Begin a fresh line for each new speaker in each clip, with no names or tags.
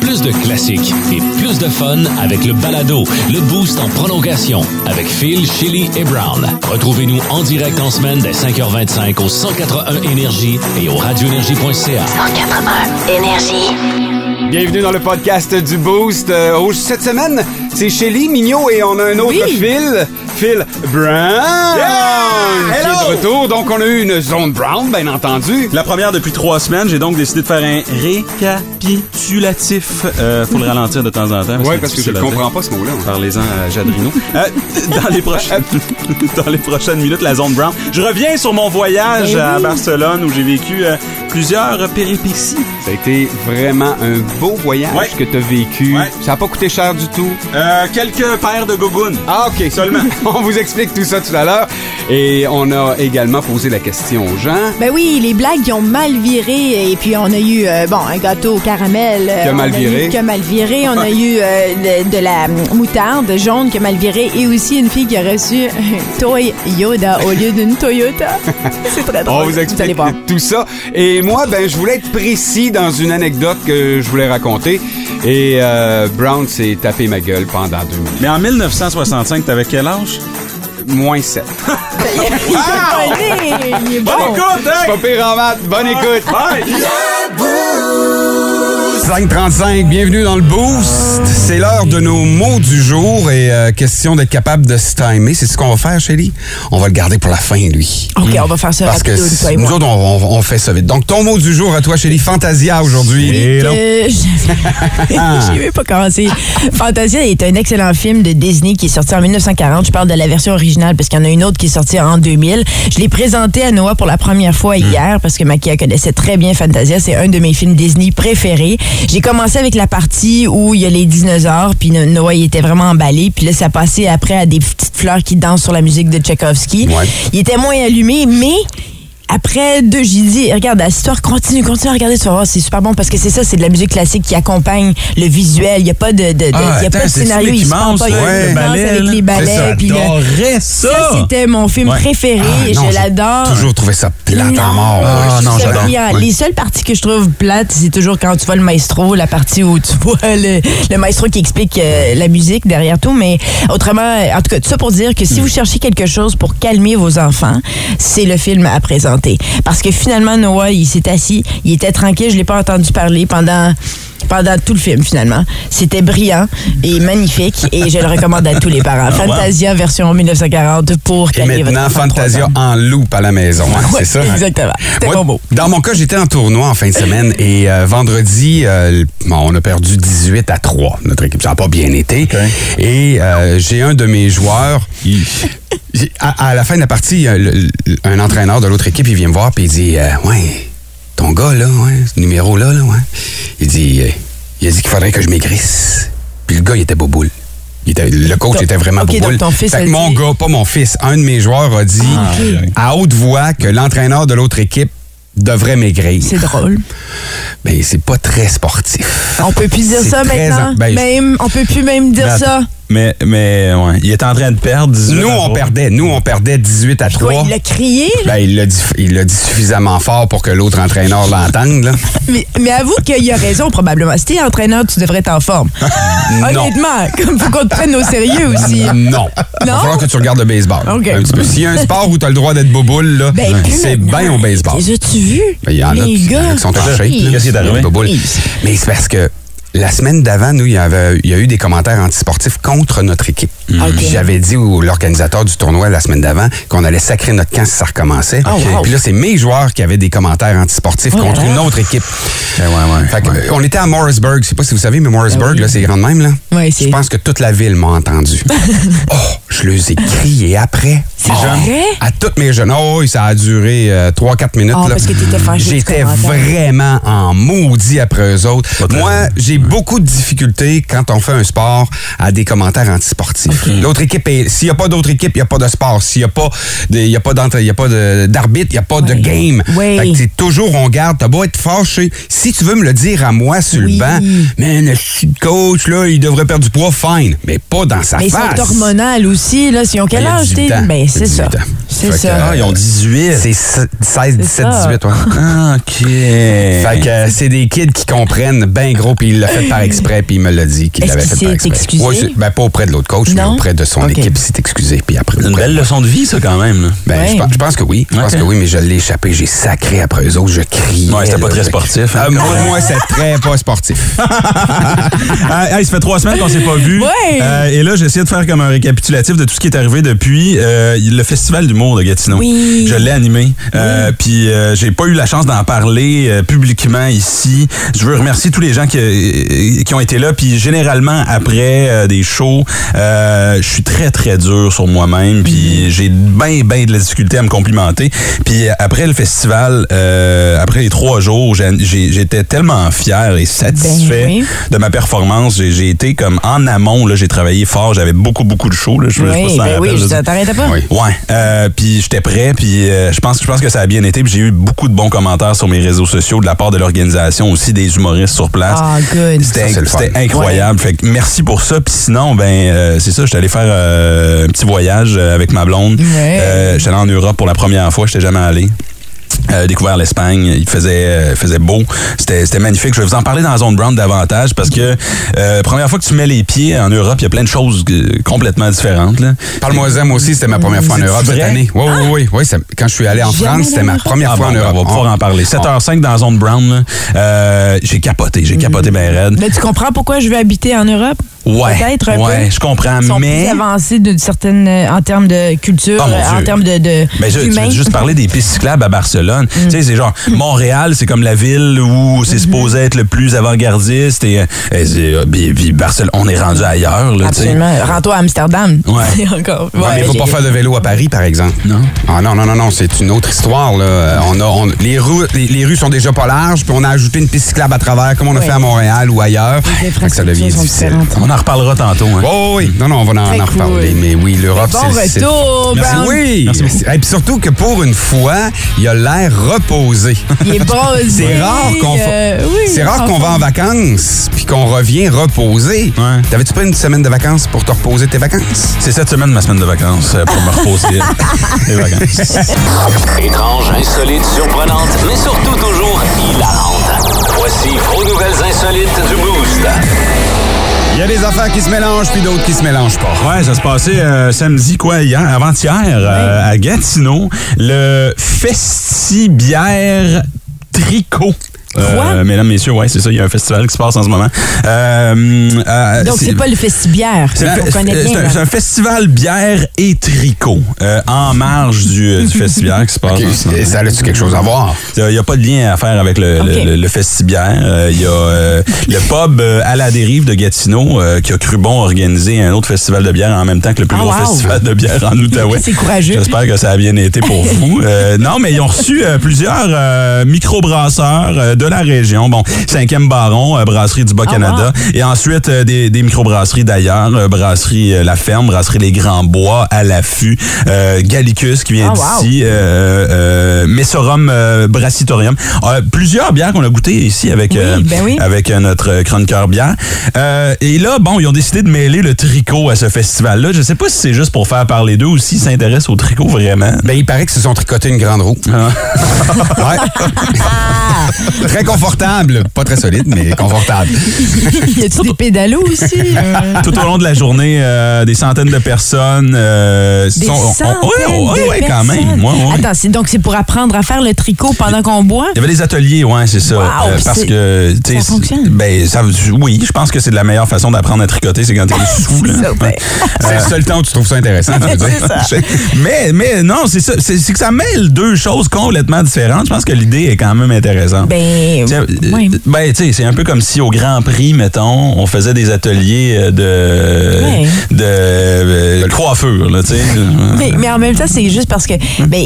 Plus de classiques et plus de fun avec le balado, le boost en prolongation avec Phil, Chili et Brown. Retrouvez-nous en direct en semaine dès 5h25 au 181 Énergie et au radioénergie.ca.
181 Énergie.
Bienvenue dans le podcast du Boost. Euh, au- cette semaine, c'est Shelly Mignot et on a un autre
Oui.
Phil, Phil Brown, qui est de retour. Donc, on a eu une zone Brown, bien entendu.
La première depuis trois semaines, j'ai donc décidé de faire un récapitulatif. Euh, faut le ralentir de temps en temps.
Oui, parce que je ne comprends pas ce mot-là.
Parlez-en à Jadrino. Euh, dans, les prochaines, dans les prochaines minutes, la zone brown. Je reviens sur mon voyage
Eh
à. Barcelone où j'ai vécu euh, plusieurs péripéties.
Ça a été vraiment un beau voyage
Ouais.
que tu as vécu.
Ouais.
Ça n'a pas coûté cher du tout.
Euh, quelques paires de gougounes.
Ah, OK.
Seulement.
on vous explique tout ça tout à l'heure. Et on a également posé la question aux gens.
Ben oui, les blagues qui ont mal viré et puis on a eu euh, bon un gâteau au caramel euh,
Qui a
on
mal viré.
a mal viré, on a eu euh, de la moutarde jaune qui a mal viré et aussi une fille qui a reçu un Toy Yoda au lieu d'une Toyota. C'est très drôle.
On vous explique tout ça. Et moi, ben, je voulais être précis dans une anecdote que je voulais raconter. Et euh, Brown s'est tapé ma gueule pendant deux minutes.
Mais en 1965, t'avais quel âge?
Moins 7.
Allez, il est bon.
écoute, hein?
Pas pire en maths. Bonne écoute.
Bye!
535, bienvenue dans le Boost. C'est l'heure de nos mots du jour et euh, question d'être capable de se timer. C'est ce qu'on va faire, Shelly? On va le garder pour la fin, lui.
OK, on va faire ça
Parce que
toi et
nous
moi.
autres, on, on- on fait ça vite. Donc, ton mot du jour à toi, Shelly, Fantasia aujourd'hui.
Euh, je- même pas commencé. Fantasia est un excellent film de Disney qui est sorti en 1940. Je parle de la version originale parce qu'il y en a une autre qui est sortie en 2000. Je l'ai présenté à Noah pour la première fois hier parce que Makia connaissait très bien Fantasia. C'est un de mes films Disney préférés. J'ai commencé avec la partie où il y a les dinosaures, puis No- Noah il était vraiment emballé. Puis là, ça passait après à des petites fleurs qui dansent sur la musique de Tchaïkovski.
Ouais.
Il était moins allumé, mais après deux, j'ai dit, regarde, l'histoire continue, continue à regarder, tu vas voir, c'est super bon parce que c'est ça, c'est de la musique classique qui accompagne le visuel. Il n'y a pas de, de, de-
Ah,
il y a
attends,
pas de scénario, il se prend pas, il
ouais,
avec les
ça,
le-
J'adorais ça!
ça, c'était mon film
Ouais.
préféré.
Ah, non,
je
j'ai
l'adore.
Toujours trouvé ça plate à mort.
Ah, non, j'adore.
Ouais.
Les seules parties que je trouve plates, c'est toujours quand tu vois le maestro, la partie où tu vois le, le maestro qui explique euh, la musique derrière tout. Mais autrement, en tout cas, tout ça pour dire que si vous cherchez quelque chose pour calmer vos enfants, c'est le film à Parce que finalement, Noah, il s'est assis, il était tranquille, je l'ai pas entendu parler pendant pendant tout le film finalement. C'était brillant et magnifique et je le recommande à tous les parents. Fantasia version 1940 pour
Et
calmer
maintenant, Fantasia en loupe à la maison. hein,
Ouais,
c'est ça? hein?
Exactement. C'était bon beau.
Dans mon cas, j'étais en tournoi en fin de semaine et euh, vendredi, euh, bon, on a perdu 18 à 3. Notre équipe, ça n'a pas bien été. Et euh, j'ai un de mes joueurs. À, à la fin de la partie, le- le- un entraîneur de l'autre équipe, il vient me voir et il dit euh, Ouais, ton gars, là, ouais, ce numéro-là, là, ouais. Il dit, euh, il a dit qu'il faudrait que je maigrisse. Puis le gars, il était boboule. Il était- le coach était vraiment
ok,
boboule.
donc ton fils
Fait que mon gars, pas mon fils, un de mes joueurs a dit à haute voix que l'entraîneur de l'autre équipe devrait maigrir.
C'est drôle.
Mais c'est pas très sportif.
On peut plus dire ça maintenant?
en- ben,
même, on peut plus même dire ça?
Mais, mais, ouais, il est en train de perdre 18
Nous,
à
on perdait. Nous, on perdait 18 à 3.
Quoi, il l'a crié, là?
Ben, il l'a dit, suffisamment fort pour que l'autre entraîneur l'entende. là.
mais, mais avoue qu'il a raison, probablement. Si t'es entraîneur, tu devrais être en forme. Honnêtement, comme faut qu'on te prenne au sérieux aussi.
Non. Il va falloir que tu regardes le baseball.
OK.
Un petit peu. S'il y a un sport où tu as le droit d'être boboule, là,
Ben,
c'est bien au baseball.
Les as-tu vus?
Ben, Il y en a
Les
qui,
gars.
qui sont.
Qu'est-ce qui est arrivé?
Mais c'est parce que la semaine d'avant, nous, il y, avait, il y a eu des commentaires antisportifs contre notre équipe. Puis J'avais dit au l'organisateur du tournoi la semaine d'avant qu'on allait sacrer notre camp si ça recommençait.
Wow.
Puis là, c'est mes joueurs qui avaient des commentaires antisportifs contre
là.
une autre équipe.
Ouais, ouais.
Fait que, on était à Morrisburg. Je sais pas si vous savez, mais Morrisburg,
Ah oui.
là, c'est grand de même, là. Je pense que toute la ville m'a entendu. oh, je les ai crié après.
C'est
Oh,
vrai?
À toutes mes jeunes. Oh, oui, ça a duré 3-4 minutes.
Ah,
là.
parce que t'étais fâché
J'étais vraiment en maudit après eux autres. Moi, j'ai beaucoup de difficultés quand on fait un sport à des commentaires antisportifs. L'autre équipe, est- s'il n'y a pas d'autre équipe, il n'y a pas de sport. S'il n'y a pas il y a pas d'entre- il y a pas de- d'arbitre, il n'y a pas de game.
Oui.
Fait que c'est toujours, on garde, t'as beau être fâché. Si tu veux me le dire à moi sur
Oui.
le banc, mais le coach, là, il devrait perdre du poids, fine. Mais pas dans sa
Mais ils sont
face.
hormonales aussi. là, ils ont quel
y a
âge,
18
t'es? Ben, c'est
18
ça.
ans.
C'est ça.
Ah, ils ont 18.
C'est 16, 17,
ça.
18, ouais.
Ah, OK.
Fait que euh, c'est des kids qui comprennent bien gros, puis il l'a fait par exprès, puis il me l'a dit qu'il l'avait fait par exprès.
excusé?
Ouais, c'est- ben, pas auprès de l'autre coach, mais auprès de son équipe, s'est excusé, puis après.
Une belle leçon de vie, ça, quand même. là.
Ben,
Ouais.
je, pense, je pense que oui. Je pense que oui, mais je l'ai échappé. J'ai sacré après eux autres. Je criais.
Ouais, c'était pas très sportif, hein, quand
moi, moi, c'est très pas sportif.
Ah, hey, ça fait trois semaines qu'on s'est pas vu.
Ouais.
Euh, et là, j'ai essayé de faire comme un récapitulatif de tout ce qui est arrivé depuis euh, le festival d'humour de Gatineau.
Oui.
Je l'ai animé. Euh, Puis euh, j'ai pas eu la chance d'en parler euh, publiquement ici. Je veux remercier tous les gens qui, qui ont été là. Puis généralement, après euh, des shows, euh, je suis très, très dur sur moi-même. Puis j'ai bien, bien de la difficulté à me complimenter. Puis après le festival, euh, après les trois jours, j'étais tellement fier et satisfait
Ben oui.
de ma performance. J'ai été comme en amont, là, j'ai travaillé fort, j'avais beaucoup, beaucoup de shows. Là, je, je sais pas
Oui,
si
ben oui, je t'arrêtais pas.
Oui.
Ouais, euh, puis j'étais prêt, puis euh, je pense, je pense que ça a bien été, puis j'ai eu beaucoup de bons commentaires sur mes réseaux sociaux de la part de l'organisation aussi, des humoristes sur place.
Ah, good.
C'était incroyable. Fait que merci pour ça. Puis sinon, ben euh, c'est ça, j'étais allé faire euh, un petit voyage euh, avec ma blonde.
Ouais.
Euh, j'étais allé en Europe pour la première fois, j'étais jamais allé. Euh, découvert l'Espagne, il faisait euh, faisait beau, c'était c'était magnifique. Je vais vous en parler dans la zone brown davantage parce que euh, première fois que tu mets les pieds en Europe, il y a plein de choses euh, complètement différentes là.
Parle-moi-en, moi aussi, c'était ma première fois en Europe cette année. Oui, oui, oui. oui quand je suis allé en France, c'était ma première
Ah
fois
bon,
en
ben,
Europe.
On va pouvoir en parler. 7h05 dans la zone brown, là. Euh, j'ai capoté, j'ai capoté ben raide.
Mais tu comprends pourquoi je veux habiter en Europe?
Ouais,
Peut-être un
ouais,
peu.
je comprends,
Ils sont
mais...
plus avancés d'une certaine, euh, en termes de culture,
Oh,
euh, en termes de, de
Ben, je, tu veux juste parler des pistes cyclables à Barcelone.
Mm.
Tu sais, c'est genre, Montréal, c'est comme la ville où c'est supposé être le plus avant-gardiste et, euh, et euh, puis- Barcelone, on est rendu ailleurs, là.
Absolument. Rends-toi à Amsterdam.
Ouais.
Encore.
Ouais, mais il faut pas faire de vélo à Paris, par exemple.
Non.
Ah non, non, non, non, c'est une autre histoire. Là. On a, on- les, rues, les, les rues sont déjà pas larges, puis on a ajouté une piste cyclable à travers, comme on a
Ouais.
fait à Montréal ou ailleurs. Ça devient difficile.
On en reparlera tantôt, hein.
Oh, oui, non, non, on va en, reparler.
cool.
Mais oui, l'Europe,
Bon
c'est... c'est-
retour,
Merci.
Brown.
Oui,
Merci beaucoup.
et puis surtout que pour une fois, il a l'air reposé.
Il est bronzé.
C'est rare qu'on fa-
euh, oui,
c'est rare qu'on va en vacances puis qu'on revient reposé.
Ouais.
T'avais-tu pris une semaine de vacances pour te reposer tes vacances?
C'est cette semaine ma semaine de vacances euh, pour me reposer les vacances.
Étrange, insolite, surprenante, mais surtout toujours hilarante. Voici vos nouvelles insolites du Boost.
Il y a des affaires qui se mélangent puis d'autres qui se mélangent pas.
Ouais, ça se passait euh, samedi, quoi, hier, avant-hier, euh, à Gatineau, le Festibière Tricot.
Quoi?
mesdames, messieurs, ouais, c'est ça, il y a un festival qui se passe en ce moment. Euh, euh,
Donc, c'est pas le festibière.
c'est un, festival bière et tricot euh, en marge du, euh, du festival qui se passe.
Ok,
en ce moment.
et ça a-tu quelque chose à voir?
Il n'y a pas de lien à faire avec le,
Ok.
le, le, le festibière. Euh, Il y a euh, le pub euh, à la dérive de Gatineau euh, qui a cru bon organiser un autre festival de bière en même temps que le plus
Ah,
gros
wow.
festival de bière en Outaouais.
C'est courageux.
J'espère que ça a bien été pour vous. Euh, non, mais ils ont reçu euh, plusieurs euh, microbrasseurs euh, de la région. Bon, cinquième baron, euh, brasserie du Bas-Canada. Et ensuite, euh, des, des microbrasseries d'ailleurs. euh, brasserie euh, La Ferme, brasserie Les Grands Bois, à l'affût. Euh, Gallicus qui vient
Ah, wow.
d'ici. Euh, euh, Messorum euh, Brassitorium. Euh, plusieurs bières qu'on a goûtées ici avec,
Oui,
euh,
ben oui.
avec euh, notre chroniqueur bière. Euh, et là, bon, ils ont décidé de mêler le tricot à ce festival-là. Je sais pas si c'est juste pour faire parler d'eux ou s'ils s'intéressent au tricot vraiment.
Ben, il paraît que se sont tricotés une grande roue.
Ah.
Ouais. Très confortable. Pas très solide, mais confortable.
y a-tu des pédalos aussi? Euh,
Tout au long de la journée, euh, des centaines de personnes. euh,
Des
sont- on-
centaines
on- ouais, ouais,
de
ouais, quand même.
personnes.
Ouais, ouais.
Attends, c'est- donc c'est pour apprendre à faire le tricot pendant qu'on boit?
Il y avait des ateliers, ouais, c'est ça.
Wow,
Euh, parce que, tu
ça fonctionne?
Ben, ça, oui, je pense que c'est de la meilleure façon d'apprendre à tricoter, c'est quand t'es sous. là.
Ça, ben.
C'est le seul temps où tu trouves ça intéressant, tu
ça.
mais, mais non, c'est ça. C'est c'est que ça mêle deux choses complètement différentes. Je pense que l'idée est quand même intéressante.
Ben, Ouais.
ben, tu sais, c'est un peu comme si au Grand Prix, mettons, on faisait des ateliers euh, de,
Ouais.
de, euh, coiffure, là, tu sais.
Mais, mais en même temps, c'est juste parce que ben,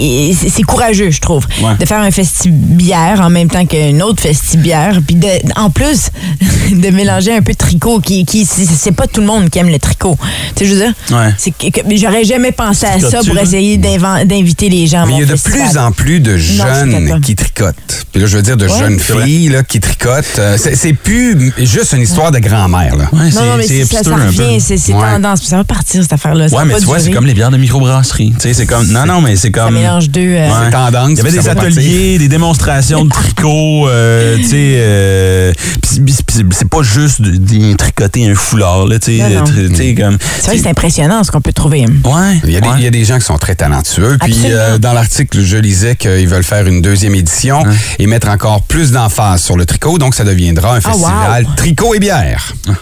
c'est courageux, je trouve,
Ouais.
de faire un festibière en même temps qu'une autre festibière. Puis de- en plus, de mélanger un peu de tricot. Qui, qui, c'est- pas tout le monde qui aime le tricot. Tu sais, je veux dire, j'aurais jamais pensé à ça pour essayer d'inviter les gens à
Mais il y a de
festival.
plus en plus de jeunes qui tricotent. Puis là, je veux dire de
Ouais.
jeunes Filles là, qui tricotent. Euh, c'est c'est plus juste une histoire de grand-mère. Là.
Ouais,
Non, non, mais
c'est
c'est- ça, ça
un peu.
revient, c'est
Ouais.
tendance. Ça va partir, cette affaire-là. Ça
Ouais,
va
mais
pas
tu vois, c'est comme les bières de microbrasserie. Tu sais, c'est comme. Non, non, mais c'est
Ça
comme.
mélange deux. euh,
Ouais.
C'est tendance.
Il y avait
puis
des ateliers, des démonstrations de tricot, euh, tu sais, euh, c'est pas juste de, de tricoter un foulard, là, tu sais, comme.
C'est vrai que c'est impressionnant ce qu'on peut trouver.
Ouais.
Il y, a des, il y a des gens qui sont très talentueux. Puis euh, dans l'article, je lisais qu'ils veulent faire une deuxième édition et mettre encore plus d'emphase sur le tricot. Donc, ça deviendra un
Ah, wow.
festival tricot et bière.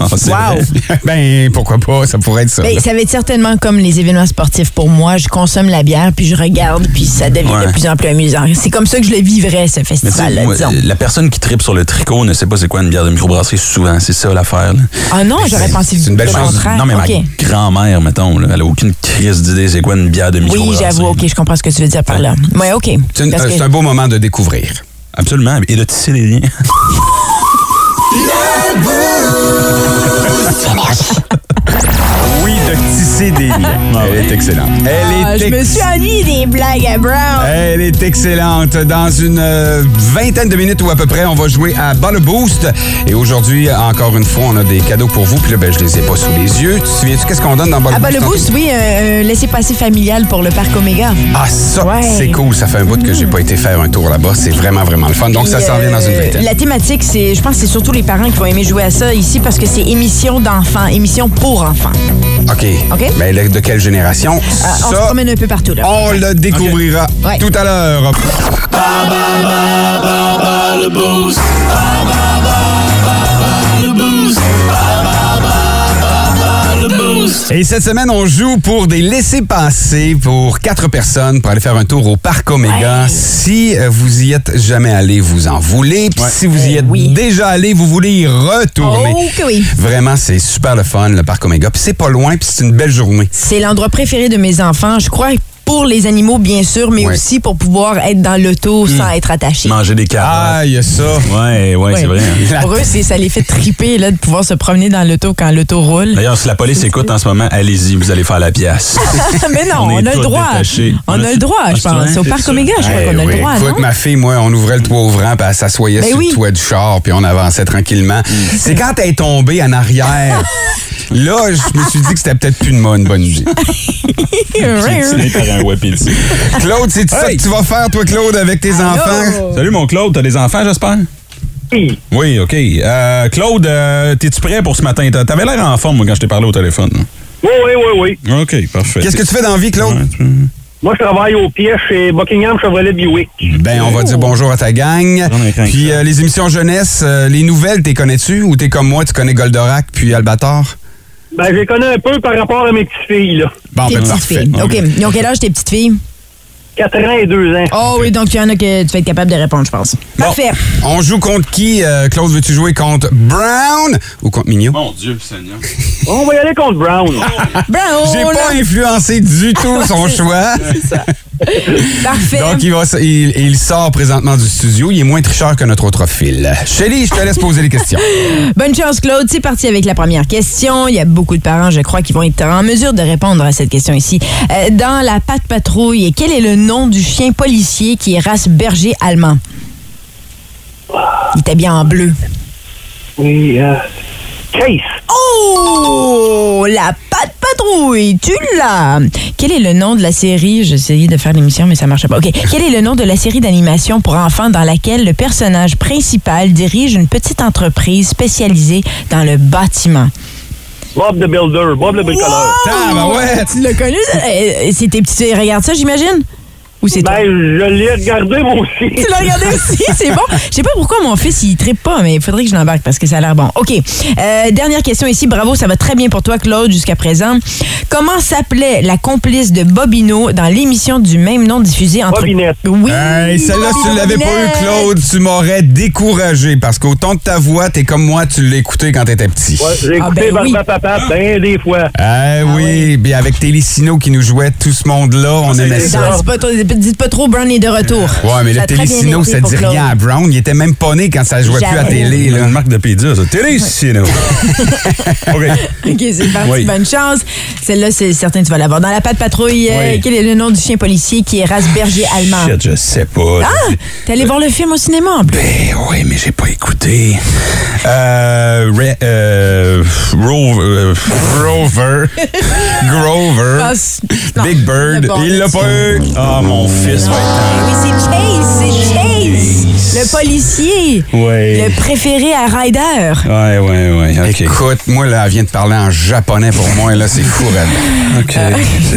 Ah,
Wow.
ben, pourquoi pas? Ça pourrait être ça.
Ben, ça va être certainement comme les événements sportifs pour moi. Je consomme la bière, puis je regarde, puis ça devient
Ouais.
de plus en plus amusant. C'est comme ça que je le vivrais, ce festival-là, disons.
la personne qui tripe sur le tricot ne sait pas c'est quoi une bière de microbrasserie souvent, c'est ça l'affaire.
Ah non, j'aurais pensé
c'est une belle
contraire.
Non, mais ma grand-mère, mettons, là, elle a aucune crise d'idée c'est quoi une bière de
Oui,
microbrasserie.
j'avoue, OK, je comprends ce que tu veux dire par là. Ouais, OK.
Euh, c'est un beau moment de découvrir.
Absolument. Et de tisser des liens.
Liens. Elle est excellente. Elle
Ah,
est
je me
ex-
suis ennuyée des blagues à Brown.
Elle est excellente. Dans une euh, vingtaine de minutes ou à peu près, on va jouer à Bas le Boost. Et aujourd'hui, encore une fois, on a des cadeaux pour vous. Puis là, ben, je les ai pas sous les yeux. Tu te souviens-tu qu'est-ce qu'on donne dans
Ah, bah,
Boost?
le boost, oui, euh, un laissez-passer familial pour le parc Omega.
Ah, ça,
Ouais.
c'est cool. Ça fait un bout que j'ai pas été faire un tour là-bas. C'est vraiment, vraiment le fun. Donc, ça
Puis,
s'en vient dans une
euh,
vingtaine.
La thématique, c'est, je pense que c'est surtout les parents qui vont aimer jouer à ça ici parce que c'est émission d'enfants, émission pour enfants.
OK.
OK?
Mais le- de génération?
Euh, on se
ça,
promène un peu partout, là.
on le découvrira
Ouais.
tout à l'heure. Et cette semaine, on joue pour des laissés-passer pour quatre personnes pour aller faire un tour au Parc Omega. Si euh, vous y êtes jamais allé, vous en voulez. Puis si vous y êtes
oui.
déjà allé, vous voulez y retourner.
Oh que oui.
Vraiment, c'est super le fun, le Parc Omega. Puis c'est pas loin, puis c'est une belle journée.
C'est l'endroit préféré de mes enfants. Je crois pour les animaux, bien sûr, mais
Ouais.
aussi pour pouvoir être dans l'auto sans être attaché.
Manger des carottes.
Ah, il y a ça.
Ouais, ouais, c'est vrai. hein.
La-
Pour eux, c'est- ça les fait triper là, de pouvoir se promener dans l'auto quand l'auto roule.
D'ailleurs, si la police écoute en ce moment, allez-y, vous allez faire la pièce.
Mais non,
On
a le droit.
détachés.
On,
On
a
a-
le droit,
Ah,
je
c'est
pense. Au parc
sûr.
Omega, je crois
Eh
qu'on a
oui.
le droit,
Écoute,
non?
ma fille, moi, on ouvrait le toit ouvrant, puis elle s'assoyait
Ben
sur
oui.
le toit du char, puis on avançait tranquillement. C'est quand elle est tombée en arrière. Là, je me suis dit que c'était peut-être plus une bonne, bonne idée.
Tiré par un wapiti.
Claude, c'est ça que tu vas faire, toi, Claude, avec tes enfants?
Salut mon Claude, t'as des enfants, j'espère?
Oui.
Oui, OK. Euh, Claude, euh, t'es-tu prêt pour ce matin? T'a- T'avais l'air en forme moi, quand je t'ai parlé au téléphone.
Oui, oui, oui, oui.
OK, parfait.
Qu'est-ce que tu fais dans la vie, Claude?
Ouais, tu-
Moi, je travaille au pied chez Buckingham Chevrolet Buick.
Ben, on va dire bonjour à ta gang.
On est craint.
Puis euh, les émissions jeunesse, euh, les nouvelles, t'es connais-tu? Ou t'es comme moi, tu connais Goldorak puis Albator?
Ben, je les connais un peu par rapport à mes petites filles, là.
Bon,
Tes
ben,
petites
parfait.
filles. OK. Ils ont quel âge, tes petites filles?
4 ans et 2 ans.
Oh oui, donc il y en a que tu vas être capable de répondre, je pense. Parfait.
On joue contre qui? euh, Claude, veux-tu jouer contre Brown ou contre Mignot?
Mon Dieu, Seigneur.
On va y aller contre Brown.
Bravo!
J'ai pas influencé du tout son choix.
Parfait.
Donc, il, va, il, il sort présentement du studio. Il est moins tricheur que notre autre fil. Shelly, je te laisse poser les questions.
Bonne chance, Claude. C'est parti avec la première question. Il y a beaucoup de parents, je crois, qui vont être en mesure de répondre à cette question ici. Euh, dans la patte patrouille, quel est le nom du chien policier qui est race berger allemand? Il était bien en bleu.
Oui, euh, Case.
Oh! La patrouille! Tu l'as! Quel est le nom de la série? J'ai essayé de faire l'émission, mais ça marchait pas. OK. Quel est le nom de la série d'animation pour enfants dans laquelle le personnage principal dirige une petite entreprise spécialisée dans le bâtiment?
Bob the Builder. Bob le bricoleur.
Tabarouette!
Tu l'as connu? Euh, C'est tes petits... Regarde ça, j'imagine? Ou c'est?
Ben, je l'ai regardé, moi aussi.
Tu l'as regardé aussi, c'est bon. Je sais pas pourquoi mon fils, il trippe pas, mais il faudrait que je l'embarque parce que ça a l'air bon. OK. Euh, dernière question ici. Bravo, ça va très bien pour toi, Claude, jusqu'à présent. Comment s'appelait la complice de Bobino dans l'émission du même nom diffusée entre...
Bobinette.
Oui.
Hey, celle-là, si tu l'avais pas eu. Claude, tu m'aurais découragé parce qu'au ton de ta voix, t'es comme moi, tu l'as écouté quand t'étais petit.
Ouais, j'ai
Ah,
écouté
ben oui.
Barbapapa ben des fois.
Ah oui, puis avec Télésino qui nous jouait tout ce monde-là, on
c'est
aimait
ça.
ça.
Non, c'est pas, toi, dites pas trop, Brown est de retour.
Ouais, mais Télécino,
été
ça dit rien à Brown. Il était même pas né quand ça jouait plus à télé.
Il a
Là.
une marque de pizza, ça. Télésino. OK.
OK, c'est parti.
Oui.
Bonne chance. Celle-là, c'est certain que tu vas l'avoir. Dans la patte patrouille, euh,
Oui.
quel est le nom du chien policier qui est race berger allemand?
Shit, je sais pas.
Ah! T'es allé voir le film au cinéma en plus.
Ben oui, mais j'ai pas écouté. Euh, Re- euh, Ro- euh,
Rover. Grover.
Ah,
Big Bird.
bon,
Il l'a pas eu.
Ah, mon fils va être
Oui, le policier,
Ouais.
le préféré à Ryder.
Ouais, ouais, ouais. OK.
Écoute, moi, là, elle vient de parler en japonais pour moi. Là, c'est fou, raide.
OK.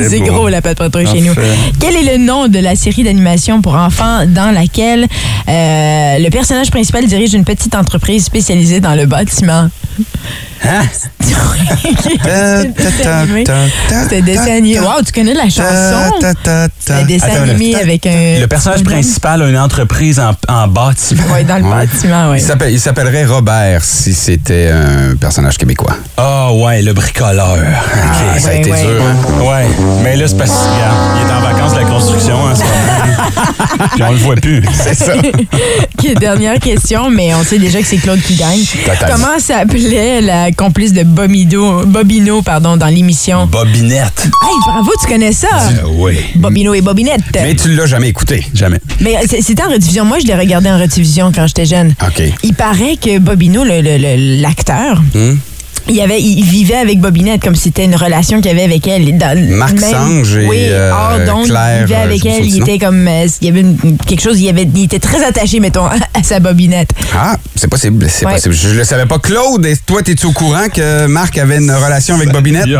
C'est gros la patte patrouille chez nous. Quel est le nom de la série d'animation pour enfants dans laquelle euh, le personnage principal dirige une petite entreprise spécialisée dans le bâtiment?
Hein?
C'est dessin animé. C'est un dessin animé. Wow, tu connais la chanson? C'est un dessin animé avec un.
Le personnage principal a une entreprise en, en bâtiment.
Oui, dans le
Ouais.
bâtiment, oui.
Il s'appelle- il s'appellerait Robert si c'était un personnage québécois.
Ah ouais, le bricoleur.
Ah,
OK.
ça a été
ouais.
dur. hein?
Ouais, mais là, c'est parce qu'il il est en vacances de la construction en ce moment. Puis on le voit plus.
C'est ça.
Ok, dernière question, mais on sait déjà que c'est Claude qui gagne.
Totalement.
Comment s'appelait la complice de Bobino, Bobino pardon, dans l'émission?
Bobinette.
Hey, bravo, tu connais ça!
Euh, oui.
Bobino et Bobinette.
Mais tu l'as jamais écouté.
Jamais.
Mais c'était en rediffusion. Moi, je l'ai regardé en rediffusion quand j'étais jeune.
OK.
Il paraît que Bobino, le- le- le- l'acteur,
Hmm?
Il, avait, il vivait avec Bobinette comme si c'était une relation qu'il avait avec elle. Dans-
Marc
même-
Sange et,
oui,
euh,
d'onde,
Claire,
il vivait
euh,
avec elle. Il était comme. euh, il y avait une- quelque chose. Il, avait, il était très attaché, mettons, à sa Bobinette.
Ah, c'est possible, c'est
Ouais.
possible. Je le savais pas. Claude, et toi, es-tu au courant que Marc avait une relation avec Bobinette?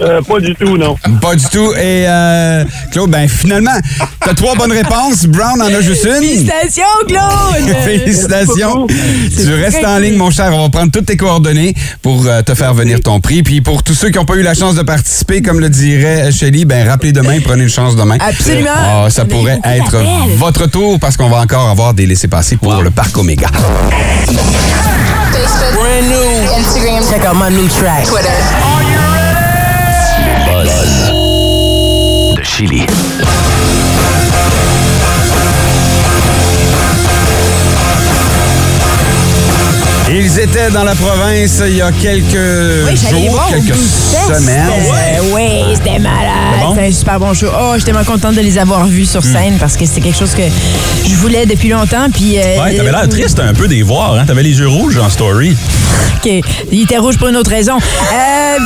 Euh, pas du tout, non.
Pas du tout. Et euh, Claude, ben finalement, t'as trois bonnes réponses. Brown en a juste une.
Félicitations, Claude!
Félicitations. Tu restes en ligne, mon cher. On va prendre toutes tes coordonnées pour euh, te faire venir ton prix. Puis pour tous ceux qui n'ont pas eu la chance de participer, comme le dirait Shelly, ben rappelez demain, prenez une chance demain.
Absolument.
Ah, ça pourrait être votre tour parce qu'on va encore avoir des laissés-passer pour le parc Omega.
Brand new. Instagram. Check out my new track. Twitter.
de Chili.
Ils étaient dans la province il y a quelques
Oui,
jours,
voir
quelques semaines.
Euh, oui, c'était malade.
bon?
C'était un super bon show. Oh, j'étais tellement contente de les avoir vus sur scène parce que c'était quelque chose que je voulais depuis longtemps. Puis, euh,
Ouais, t'avais l'air triste un peu des voir, hein? T'avais les yeux rouges en story.
OK. Il était rouge pour une autre raison. Euh,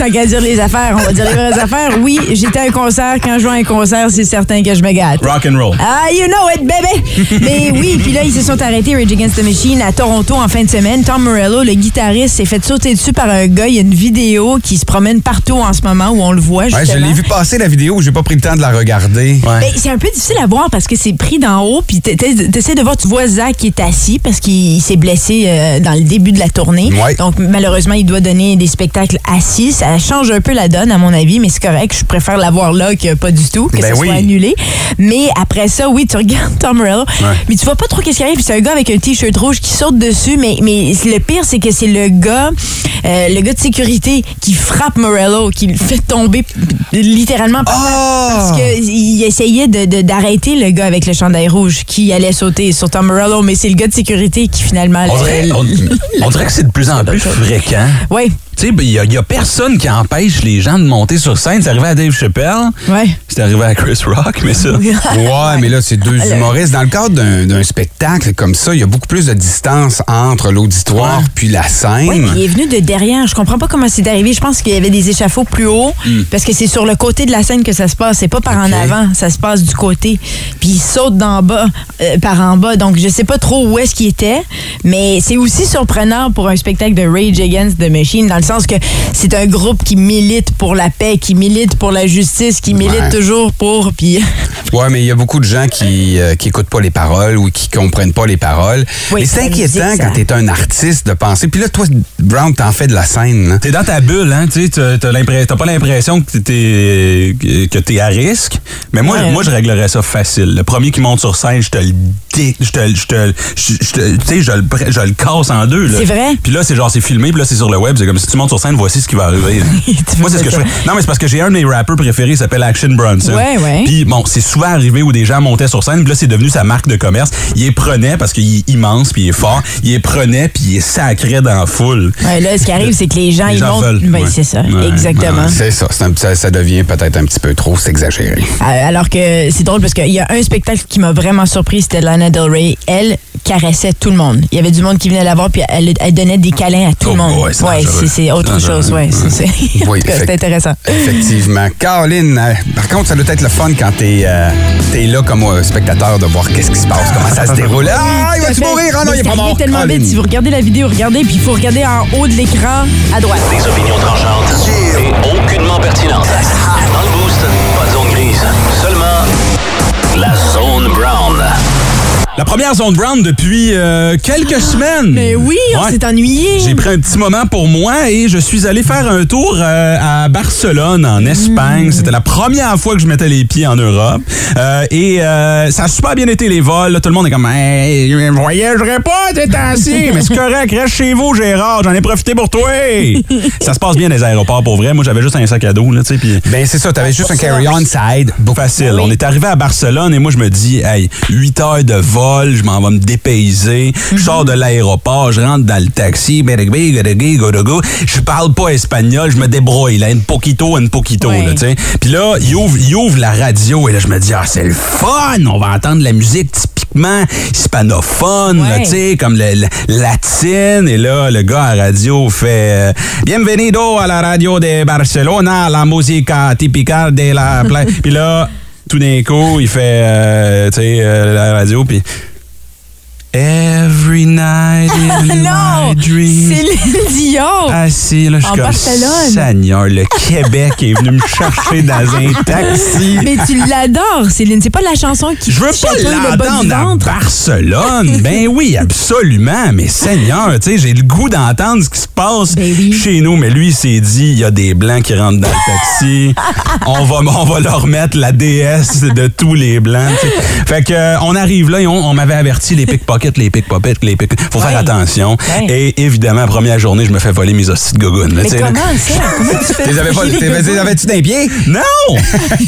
tant qu'à dire les affaires, on va dire les vraies affaires. Oui, j'étais à un concert. Quand je joue à un concert, c'est certain que je me gâte.
Rock and roll.
Ah, you know it, baby! Mais oui, puis là, ils se sont arrêtés, Rage Against the Machine, à Toronto en fin de semaine. Tom Morello, le guitariste, s'est fait sauter dessus par un gars. Il y a une vidéo qui se promène partout en ce moment où on le voit,
Ouais, je l'ai vu passer la vidéo, j'ai pas pris le temps de la regarder.
Ouais.
Ben, c'est un peu difficile à voir parce que c'est pris d'en haut, puis t'essaies t'essaies de voir, tu vois Zach qui est assis parce qu'il s'est blessé euh, dans le début de la tournée.
Ouais.
Donc, malheureusement, il doit donner des spectacles assis. Ça change un peu la donne, à mon avis, mais c'est correct. Je préfère l'avoir là que pas du tout, que
Ben
ça
oui.
soit annulé. Mais après ça, oui, tu regardes Tom Morello, mais tu vois pas trop qu'est-ce qui arrive. C'est un gars avec un t-shirt rouge qui saute dessus, mais, mais le pire, c'est que c'est le gars, euh, le gars de sécurité qui frappe Morello, qui le fait tomber littéralement par terre.
Ah!
Parce qu'il essayait de- de- d'arrêter le gars avec le chandail rouge qui allait sauter sur Tom Morello, mais c'est le gars de sécurité qui finalement...
On dirait, on, on dirait que c'est de plus en plus fréquent.
Oui,
Tu sais, il y, a- personne qui empêche les gens de monter sur scène. C'est arrivé à Dave Chappelle.
ouais.
C'est arrivé à Chris Rock, mais ça.
Ouais, mais là, c'est deux humoristes. Dans le cadre d'un d'un spectacle comme ça, il y a beaucoup plus de distance entre l'auditoire Puis la scène.
Oui, il est venu de derrière. Je comprends pas comment c'est arrivé. Je pense qu'il y avait des échafauds plus hauts
Hmm.
parce que c'est sur le côté de la scène que ça se passe. C'est pas par en avant, ça se passe du côté. Puis il saute d'en bas, euh, par en bas. Donc je sais pas trop où est-ce qu'il était, mais c'est aussi surprenant pour un spectacle de Rage Against the Machine dans le sens que c'est un groupe qui milite pour la paix, qui milite pour la justice, qui milite toujours pour. Puis
Ouais, mais il y a beaucoup de gens qui, euh, qui écoutent pas les paroles ou qui comprennent pas les paroles.
Oui,
mais c'est inquiétant
musique,
quand tu es un artiste de penser. Puis là, toi, Brown, t'en fais de la scène. hein.
T'es dans ta bulle, hein, tu sais, t'as- pas l'impression que t'es que t'es à risque. Mais moi,
Ouais.
moi, je réglerais ça facile. Le premier qui monte sur scène, je te le je te, je te, je, je te- tu sais, je le, je le casse en deux. là.
C'est vrai?
Puis là, c'est genre, c'est filmé, puis là, c'est sur le web. C'est comme si tu montes sur scène, voici ce qui va arriver. Moi, c'est ce que je fais. Non, mais c'est parce que j'ai un de mes rappeurs préférés, il s'appelle Action Bronson.
Ouais, ouais.
Puis bon, c'est souvent arrivé où des gens montaient sur scène, puis là, c'est devenu sa marque de commerce. Il les prenait parce qu'il est immense, puis il est fort. Il les prenait, puis il est sacré dans la foule.
Ouais, là, ce qui arrive, c'est que les gens,
Les
ils
gens
montent.
veulent,
Ben,
ouais.
C'est ça,
Ouais,
exactement.
C'est ça, un- ça, ça devient peut-être un petit peu trop, c'est exagéré.
Euh, Alors que c'est drôle parce qu'il y a un spectacle qui m'a vraiment surpris, c'était Lana Del Rey. Elle caressait tout le monde. Il y avait du monde qui venait la voir puis elle, elle donnait des câlins à tout
Oh
le monde.
boy, c'est
ouais, c'est autre chose. Ouais, c'est-
Oui,
intéressant.
Effectivement. Caroline, euh, par contre, ça doit être le fun quand t'es euh, t'es là comme euh, spectateur de voir qu'est-ce qui se passe, comment ça se déroule. Ah, il va-tu mourir? Ah non, il est
c'est
pas mort.
tellement
Caroline.
vite. Si vous regardez la vidéo, regardez, puis il faut regarder en haut de l'écran à droite.
Des opinions tranchantes et aucunement pertinentes. Dans le boost, pas de zone grise, seulement la zone brown.
La première zone brown depuis euh, quelques semaines.
Mais oui, on
Ouais.
s'est ennuyé.
J'ai pris un petit moment pour moi et je suis allé faire un tour euh, à Barcelone, en Espagne. C'était la première fois que je mettais les pieds en Europe. Euh, et euh, ça a super bien été les vols. là. Tout le monde est comme hey, je voyagerai pas ces temps-ci. Mais c'est correct, reste chez vous, Gérard. J'en ai profité pour toi. ça se passe bien les aéroports pour vrai. Moi, j'avais juste un sac à dos. Là, tu sais, puis
Ben, c'est ça, t'avais juste un carry-on, ça aide beaucoup.
Facile.
Oui.
On est arrivé à Barcelone et moi, je me dis, hey, 8 heures de vol, je m'en vais me dépayser. Je sors de l'aéroport, je rentre dans le taxi, je parle pas espagnol, je me débrouille, là, un poquito, un poquito, là, tu sais. Puis là, il ouvre, il ouvre la radio et là, je me dis, ah, c'est le fun, on va entendre la musique typiquement hispanophone,
Ouais.
tu sais, comme le, le- latine. Et là, le gars à la radio fait euh, Bienvenido a la radio de Barcelona, la musica típica de la playa. puis là, tout d'un coup, il fait, euh, tu sais, euh, la radio, puis. Every night in
non,
my dreams.
Céline Dion.
Assis, là, je suis comme. Seigneur, le Québec est venu me chercher dans un taxi.
Mais tu l'adores, Céline. C'est pas la chanson qui
Je veux pas l'entendre à
ventre.
Barcelone. ben oui, absolument. Mais Seigneur, tu sais, j'ai le goût d'entendre ce qui se passe
Ben oui.
chez nous. Mais lui, il s'est dit, il y a des blancs qui rentrent dans le taxi. on va, on va leur mettre la déesse de tous les blancs. Fait que euh, on arrive là et on, on m'avait averti les pickpockets, les pickpockets, les pickpockets. Faut
Ouais.
faire attention.
Ouais.
Et évidemment, première journée, je me fais voler mes hosties de gogoune.
Mais comment ça? Comment tu fais?
T'es avais pas,
J'ai les
avais-tu d'un pied?
Non!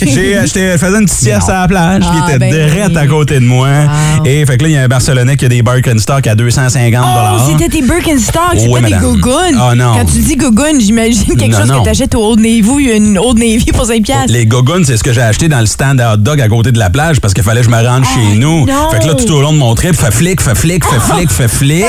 J'ai, j'étais- je faisais une petite sieste à la plage,
Ah,
qui était
ben
direct
oui.
à côté de moi.
Wow.
Et fait que là, il y a un Barcelonais qui a des Birkenstock à 250
Oh, c'était tes Birkenstock, c'est
Oui,
pas des gougounes.
Ah, non.
Quand tu dis gougounes, j'imagine quelque
Non,
chose
non.
que t'achètes au Old Navy ou une Old Navy pour 5 piastres.
Les gogoons, c'est ce que j'ai acheté dans le stand à hot dog à côté de la plage parce qu'il fallait que je me rende chez nous.
Oh, non.
Fait que là, tout au long de mon trip, fait flic, fait flic, fait flic, fait flic.